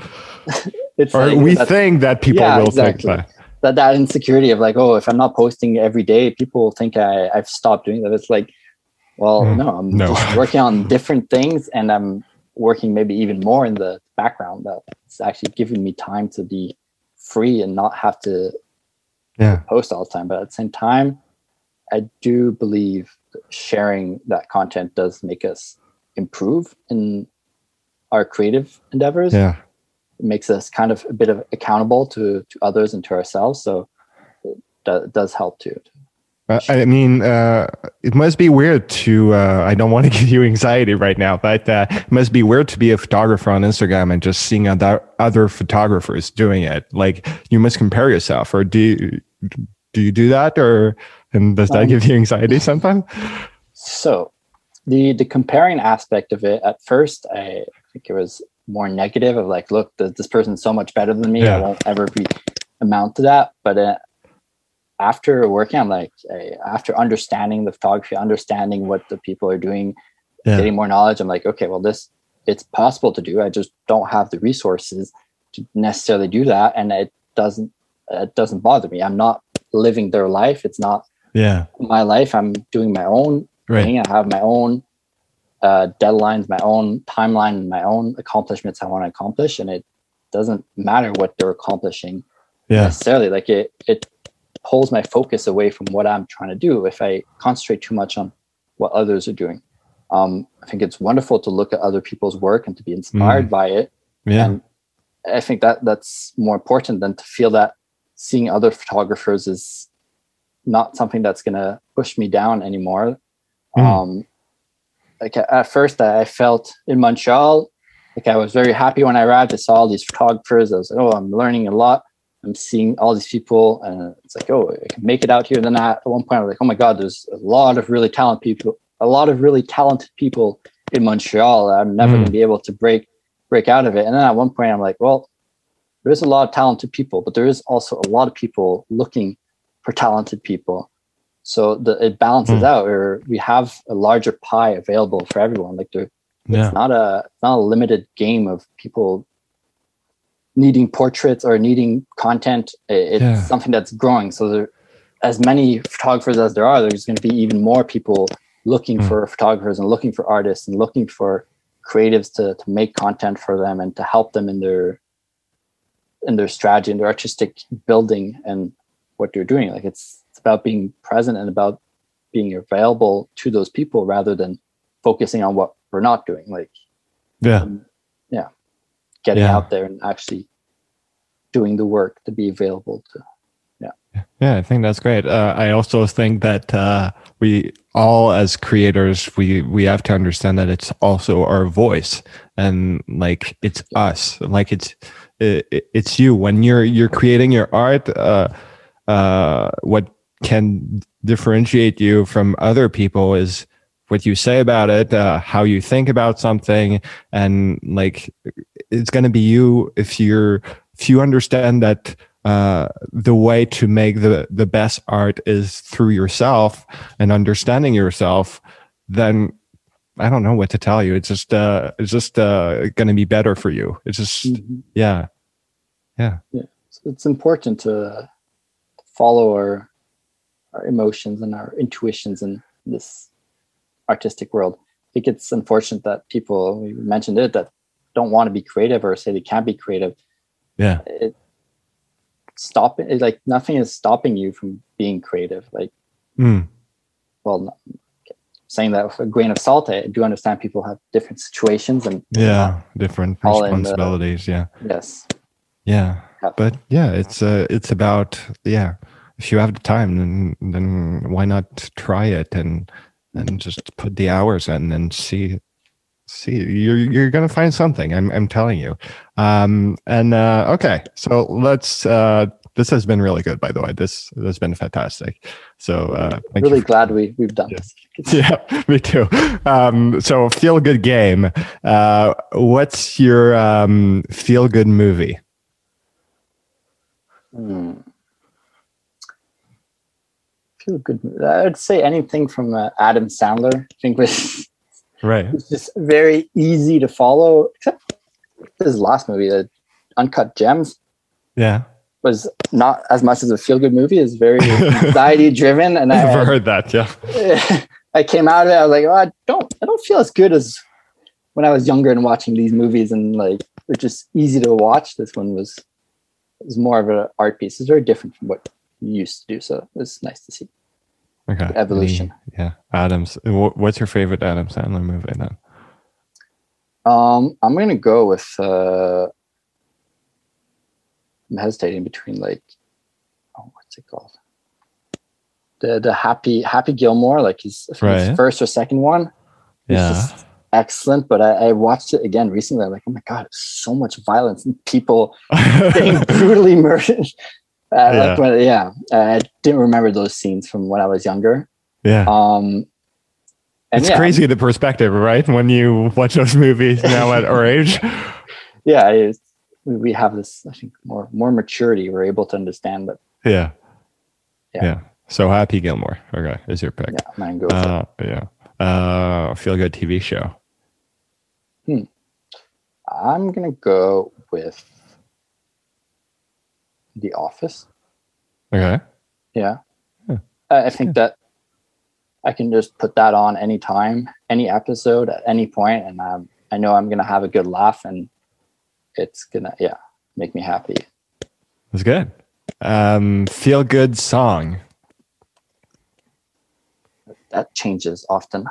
[SPEAKER 3] It's
[SPEAKER 2] or
[SPEAKER 3] like
[SPEAKER 2] we think that people
[SPEAKER 3] Yeah,
[SPEAKER 2] will
[SPEAKER 3] exactly.
[SPEAKER 2] think that
[SPEAKER 3] that that insecurity of like, oh, if I'm not posting every day, people will think I, I've stopped doing that. It's like, well,
[SPEAKER 2] Mm,
[SPEAKER 3] no, I'm
[SPEAKER 2] no.
[SPEAKER 3] just working on different things, and I'm working maybe even more in the background. That it's actually giving me time to be free and not have to
[SPEAKER 2] yeah
[SPEAKER 3] post all the time. But at the same time, I do believe sharing that content does make us improve in our creative endeavors.
[SPEAKER 2] yeah
[SPEAKER 3] It makes us kind of a bit of accountable to to others and to ourselves. So it do, does help too.
[SPEAKER 2] I mean, uh, it must be weird to. Uh, I don't want to give you anxiety right now, but uh, it must be weird to be a photographer on Instagram and just seeing other other photographers doing it. Like you must compare yourself, or do you, do you do that, or and does that
[SPEAKER 3] Um,
[SPEAKER 2] give you anxiety sometimes?
[SPEAKER 3] So the the comparing aspect of it at first, I think it was more negative of like, look, th- this person's so much better than me.
[SPEAKER 2] Yeah.
[SPEAKER 3] I won't ever be amount to that. But uh, after working on like after understanding the photography, understanding what the people are doing,
[SPEAKER 2] Yeah.
[SPEAKER 3] getting more knowledge, I'm like, okay, well, this it's possible to do. I just don't have the resources to necessarily do that, and it doesn't it doesn't bother me. I'm not living their life. It's not
[SPEAKER 2] Yeah,
[SPEAKER 3] my life. I'm doing my own
[SPEAKER 2] right.
[SPEAKER 3] thing. I have my own uh, deadlines, my own timeline, my own accomplishments I want to accomplish, and it doesn't matter what they're accomplishing
[SPEAKER 2] Yeah,
[SPEAKER 3] necessarily. Like it, it pulls my focus away from what I'm trying to do if I concentrate too much on what others are doing. Um, I think it's wonderful to look at other people's work and to be inspired by it.
[SPEAKER 2] yeah,
[SPEAKER 3] And I think that that's more important than to feel that seeing other photographers is not something that's going to push me down anymore.
[SPEAKER 2] Mm.
[SPEAKER 3] Um, like at- first, I I felt in Montreal, like I was very happy when I arrived. I saw all these photographers. I was like, oh, I'm learning a lot. I'm seeing all these people, and it's like, oh, I can make it out here. Then I, at one point, I was like, oh my god, there's a lot of really talented people, a lot of really talented people in Montreal. I'm never
[SPEAKER 2] Mm.
[SPEAKER 3] going to be able to break break out of it. And then at one point, I'm like, well, there is a lot of talented people, but there is also a lot of people looking for talented people. So the, it balances
[SPEAKER 2] Hmm.
[SPEAKER 3] out, or we have a larger pie available for everyone. Like there,
[SPEAKER 2] Yeah.
[SPEAKER 3] it's not a not a limited game of people needing portraits or needing content. It's
[SPEAKER 2] Yeah.
[SPEAKER 3] something that's growing. So there, as many photographers as there are, there's going to be even more people looking
[SPEAKER 2] Mm.
[SPEAKER 3] for photographers and looking for artists and looking for creatives to to make content for them and to help them in their in their strategy and their artistic building and what they're doing. Like it's it's about being present and about being available to those people rather than focusing on what we're not doing. Like
[SPEAKER 2] yeah, Yeah.
[SPEAKER 3] Getting
[SPEAKER 2] Yeah.
[SPEAKER 3] out there and actually doing the work to be available to
[SPEAKER 2] Yeah, yeah, I think that's great. Uh, I also think that uh, we all, as creators, we we have to understand that it's also our voice, and like it's us, like it's it, it's you when you're you're creating your art. Uh, uh, what can differentiate you from other people is what you say about it, uh, how you think about something, and like it's going to be you if you're if you understand that uh, the way to make the the best art is through yourself and understanding yourself, then I don't know what to tell you. It's just uh, it's just uh, going to be better for you. It's just yeah,
[SPEAKER 3] So it's important to follow our our emotions and our intuitions in this artistic world. I think it's unfortunate that people we mentioned it that don't want to be creative or say they can't be creative.
[SPEAKER 2] yeah,
[SPEAKER 3] It stop it like nothing is stopping you from being creative. Like
[SPEAKER 2] Mm.
[SPEAKER 3] well saying that with a grain of salt, I do understand people have different situations and
[SPEAKER 2] yeah. Different
[SPEAKER 3] in the-
[SPEAKER 2] responsibilities. yeah,
[SPEAKER 3] yes.
[SPEAKER 2] yeah.
[SPEAKER 3] have-
[SPEAKER 2] But yeah, it's uh, it's about yeah. If you have the time, then then why not try it and and just put the hours in and see see you're you're gonna find something. I'm I'm telling you. Um and uh okay, so let's uh this has been really good by the way. This has been fantastic. So uh
[SPEAKER 3] really
[SPEAKER 2] for-
[SPEAKER 3] glad we we've done this.
[SPEAKER 2] Yeah, me too. Um, so feel good game. Uh, what's your um, feel good movie?
[SPEAKER 3] Hmm. Feel good. I'd say anything from uh, Adam Sandler. I think was
[SPEAKER 2] Right.
[SPEAKER 3] it's just very easy to follow. Except his last movie, the Uncut Gems,
[SPEAKER 2] Yeah.
[SPEAKER 3] was not as much as a feel good movie. It's very anxiety driven, and
[SPEAKER 2] I've
[SPEAKER 3] I,
[SPEAKER 2] heard that. Yeah.
[SPEAKER 3] I came out of it. I was like, oh, I don't, I don't feel as good as when I was younger and watching these movies, and like they're just easy to watch. This one was was more of an art piece. It's very different from what you used to do, so it's nice to see.
[SPEAKER 2] Okay.
[SPEAKER 3] Evolution.
[SPEAKER 2] Any- yeah. Adams. What's your favorite Adam Sandler movie then?
[SPEAKER 3] Um, I'm gonna go with. Uh, I'm hesitating between like, oh, what's it called? The the Happy Happy Gilmore, like his, think his first or second one. It's
[SPEAKER 2] Yeah.
[SPEAKER 3] excellent. But I, I watched it again recently. I'm like, oh my god, so much violence and people getting brutally murdered. Uh,
[SPEAKER 2] Yeah.
[SPEAKER 3] Like when, yeah, I didn't remember those scenes from when I was younger.
[SPEAKER 2] yeah.
[SPEAKER 3] Um,
[SPEAKER 2] it's
[SPEAKER 3] yeah,
[SPEAKER 2] crazy the perspective, right? When you watch those movies now at our age.
[SPEAKER 3] Yeah, it's, we we have this. I think more more maturity. We're able to understand that.
[SPEAKER 2] Yeah.
[SPEAKER 3] Yeah.
[SPEAKER 2] Yeah. So Happy Gilmore. Okay. Is your pick.
[SPEAKER 3] Yeah, I'm gonna go. With
[SPEAKER 2] Uh, yeah. Uh, feel good TV show.
[SPEAKER 3] it. I'm gonna go with The Office.
[SPEAKER 2] Okay.
[SPEAKER 3] Yeah,
[SPEAKER 2] Yeah.
[SPEAKER 3] I I think that I can just put that on anytime, any episode at any point, and um, I know I'm gonna have a good laugh, and it's gonna yeah make me happy.
[SPEAKER 2] That's good. Um, feel good song.
[SPEAKER 3] That changes often.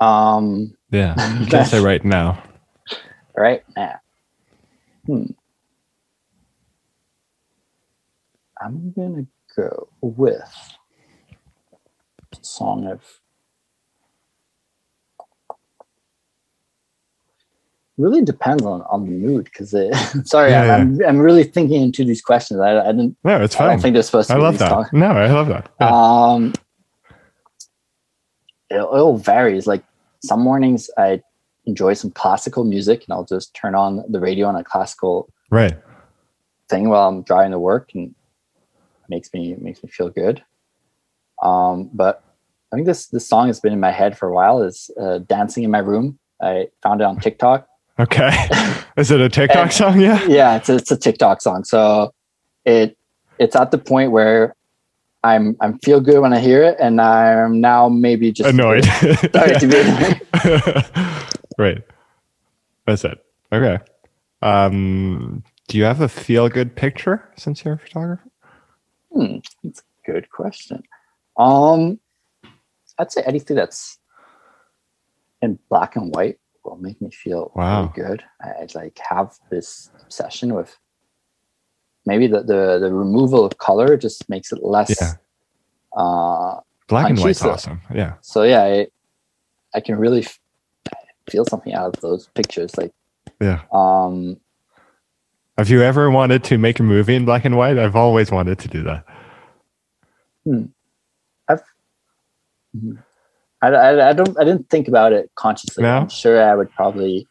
[SPEAKER 3] Um,
[SPEAKER 2] Yeah. You can say right now.
[SPEAKER 3] right now. Hmm. I'm gonna go with a song of really depends on, on the mood because it sorry
[SPEAKER 2] Yeah,
[SPEAKER 3] I'm, I'm I'm really thinking into these questions I, I didn't
[SPEAKER 2] No, it's
[SPEAKER 3] I
[SPEAKER 2] fine.
[SPEAKER 3] don't think they're supposed to
[SPEAKER 2] I love that.
[SPEAKER 3] songs.
[SPEAKER 2] No, I love that. Yeah.
[SPEAKER 3] Um, it, it all varies. Like some mornings, I enjoy some classical music and I'll just turn on the radio on a classical
[SPEAKER 2] Right.
[SPEAKER 3] thing while I'm driving to work and makes me makes me feel good. Um, but I think this this song has been in my head for a while. Is uh, "Dancing in My Room." I found it on TikTok.
[SPEAKER 2] Okay. Is it a TikTok
[SPEAKER 3] And-
[SPEAKER 2] song? Yeah.
[SPEAKER 3] Yeah, it's a, it's a TikTok song. So it it's at the point where I'm I'm feel good when I hear it, and I'm now maybe just
[SPEAKER 2] Annoyed.
[SPEAKER 3] Sorry to be
[SPEAKER 2] right. That's it. Okay. Um, do you have a feel good picture since you're a photographer?
[SPEAKER 3] Hmm, that's a good question. Um, I'd say anything that's in black and white will make me feel
[SPEAKER 2] Wow.
[SPEAKER 3] really good. I, I'd like have this obsession with maybe the, the the removal of color just makes it less.
[SPEAKER 2] Yeah.
[SPEAKER 3] Uh,
[SPEAKER 2] Black and white's awesome. Yeah.
[SPEAKER 3] so yeah, I, I can really feel something out of those pictures. Like,
[SPEAKER 2] Yeah.
[SPEAKER 3] um,
[SPEAKER 2] Have you ever wanted to make a movie in black and white? I've always wanted to do that.
[SPEAKER 3] I've, Mhm. I, I, I don't, I didn't think about it consciously.
[SPEAKER 2] No?
[SPEAKER 3] I'm sure I would probably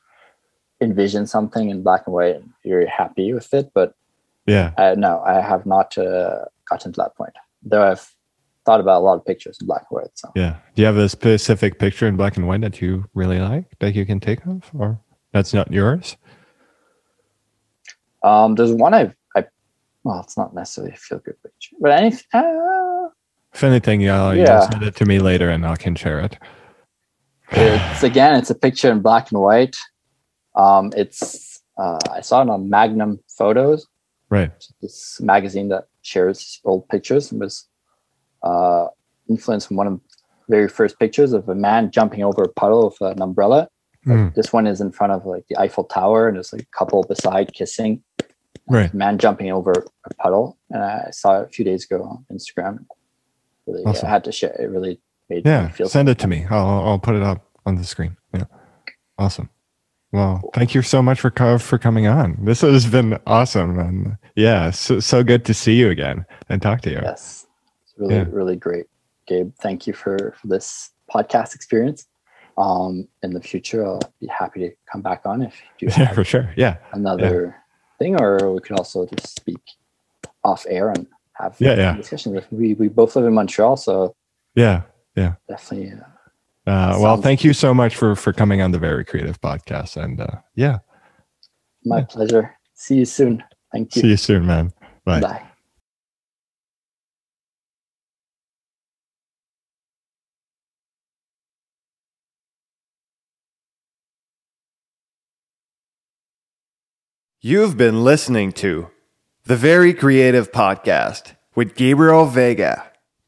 [SPEAKER 3] envision something in black and white and be very happy with it, but
[SPEAKER 2] Yeah.
[SPEAKER 3] uh, no, I have not uh, gotten to that point. Though I've thought about a lot of pictures in black and white. So
[SPEAKER 2] Yeah. Do you have a specific picture in black and white that you really like that you can take of or that's not yours?
[SPEAKER 3] Um, there's one I've, I, well, it's not necessarily a feel good picture, but any, uh,
[SPEAKER 2] If anything,
[SPEAKER 3] Yeah.
[SPEAKER 2] you'll send it to me later and I can share it.
[SPEAKER 3] it's again, it's a picture in black and white. Um, it's, uh, I saw it on Magnum Photos.
[SPEAKER 2] Right.
[SPEAKER 3] this magazine that shares old pictures and was uh, influenced from one of the very first pictures of a man jumping over a puddle with an umbrella.
[SPEAKER 2] Mm,
[SPEAKER 3] This one is in front of like the Eiffel Tower, and there's like a couple beside kissing.
[SPEAKER 2] Right.
[SPEAKER 3] Man jumping over a puddle, and I saw it a few days ago on Instagram. Really,
[SPEAKER 2] Awesome.
[SPEAKER 3] I had to share. It really made
[SPEAKER 2] Yeah.
[SPEAKER 3] me feel.
[SPEAKER 2] Send it to me. I'll, I'll put it up on the screen. Yeah. Awesome. Well, thank you so much for for coming on. This has been awesome, and yeah, so, so good to see you again and talk to you.
[SPEAKER 3] Yes, it's really,
[SPEAKER 2] Yeah.
[SPEAKER 3] really great, Gabe. Thank you for, for this podcast experience. Um, in the future, I'll be happy to come back on if you do
[SPEAKER 2] Yeah, for sure. Yeah,
[SPEAKER 3] another thing, or we could also just speak off air and have
[SPEAKER 2] Yeah, yeah.
[SPEAKER 3] discussions. We we both live in Montreal, so
[SPEAKER 2] yeah.
[SPEAKER 3] Yeah, definitely. Uh,
[SPEAKER 2] Uh, well, thank you so much for for coming on the Very Creative Podcast, and uh, yeah,
[SPEAKER 3] my
[SPEAKER 2] Yeah.
[SPEAKER 3] pleasure. See you soon. Thank you.
[SPEAKER 2] see you soon, man. Bye.
[SPEAKER 3] Bye.
[SPEAKER 1] You've been listening to the Very Creative Podcast with Gabriel Veiga.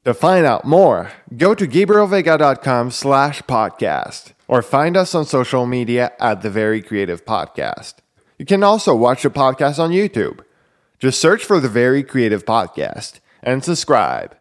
[SPEAKER 1] To find out more, go to gabrielveiga.com slash podcast or find us on social media at the Very Creative Podcast. You can also watch the podcast on YouTube. Just search for the Very Creative Podcast and subscribe.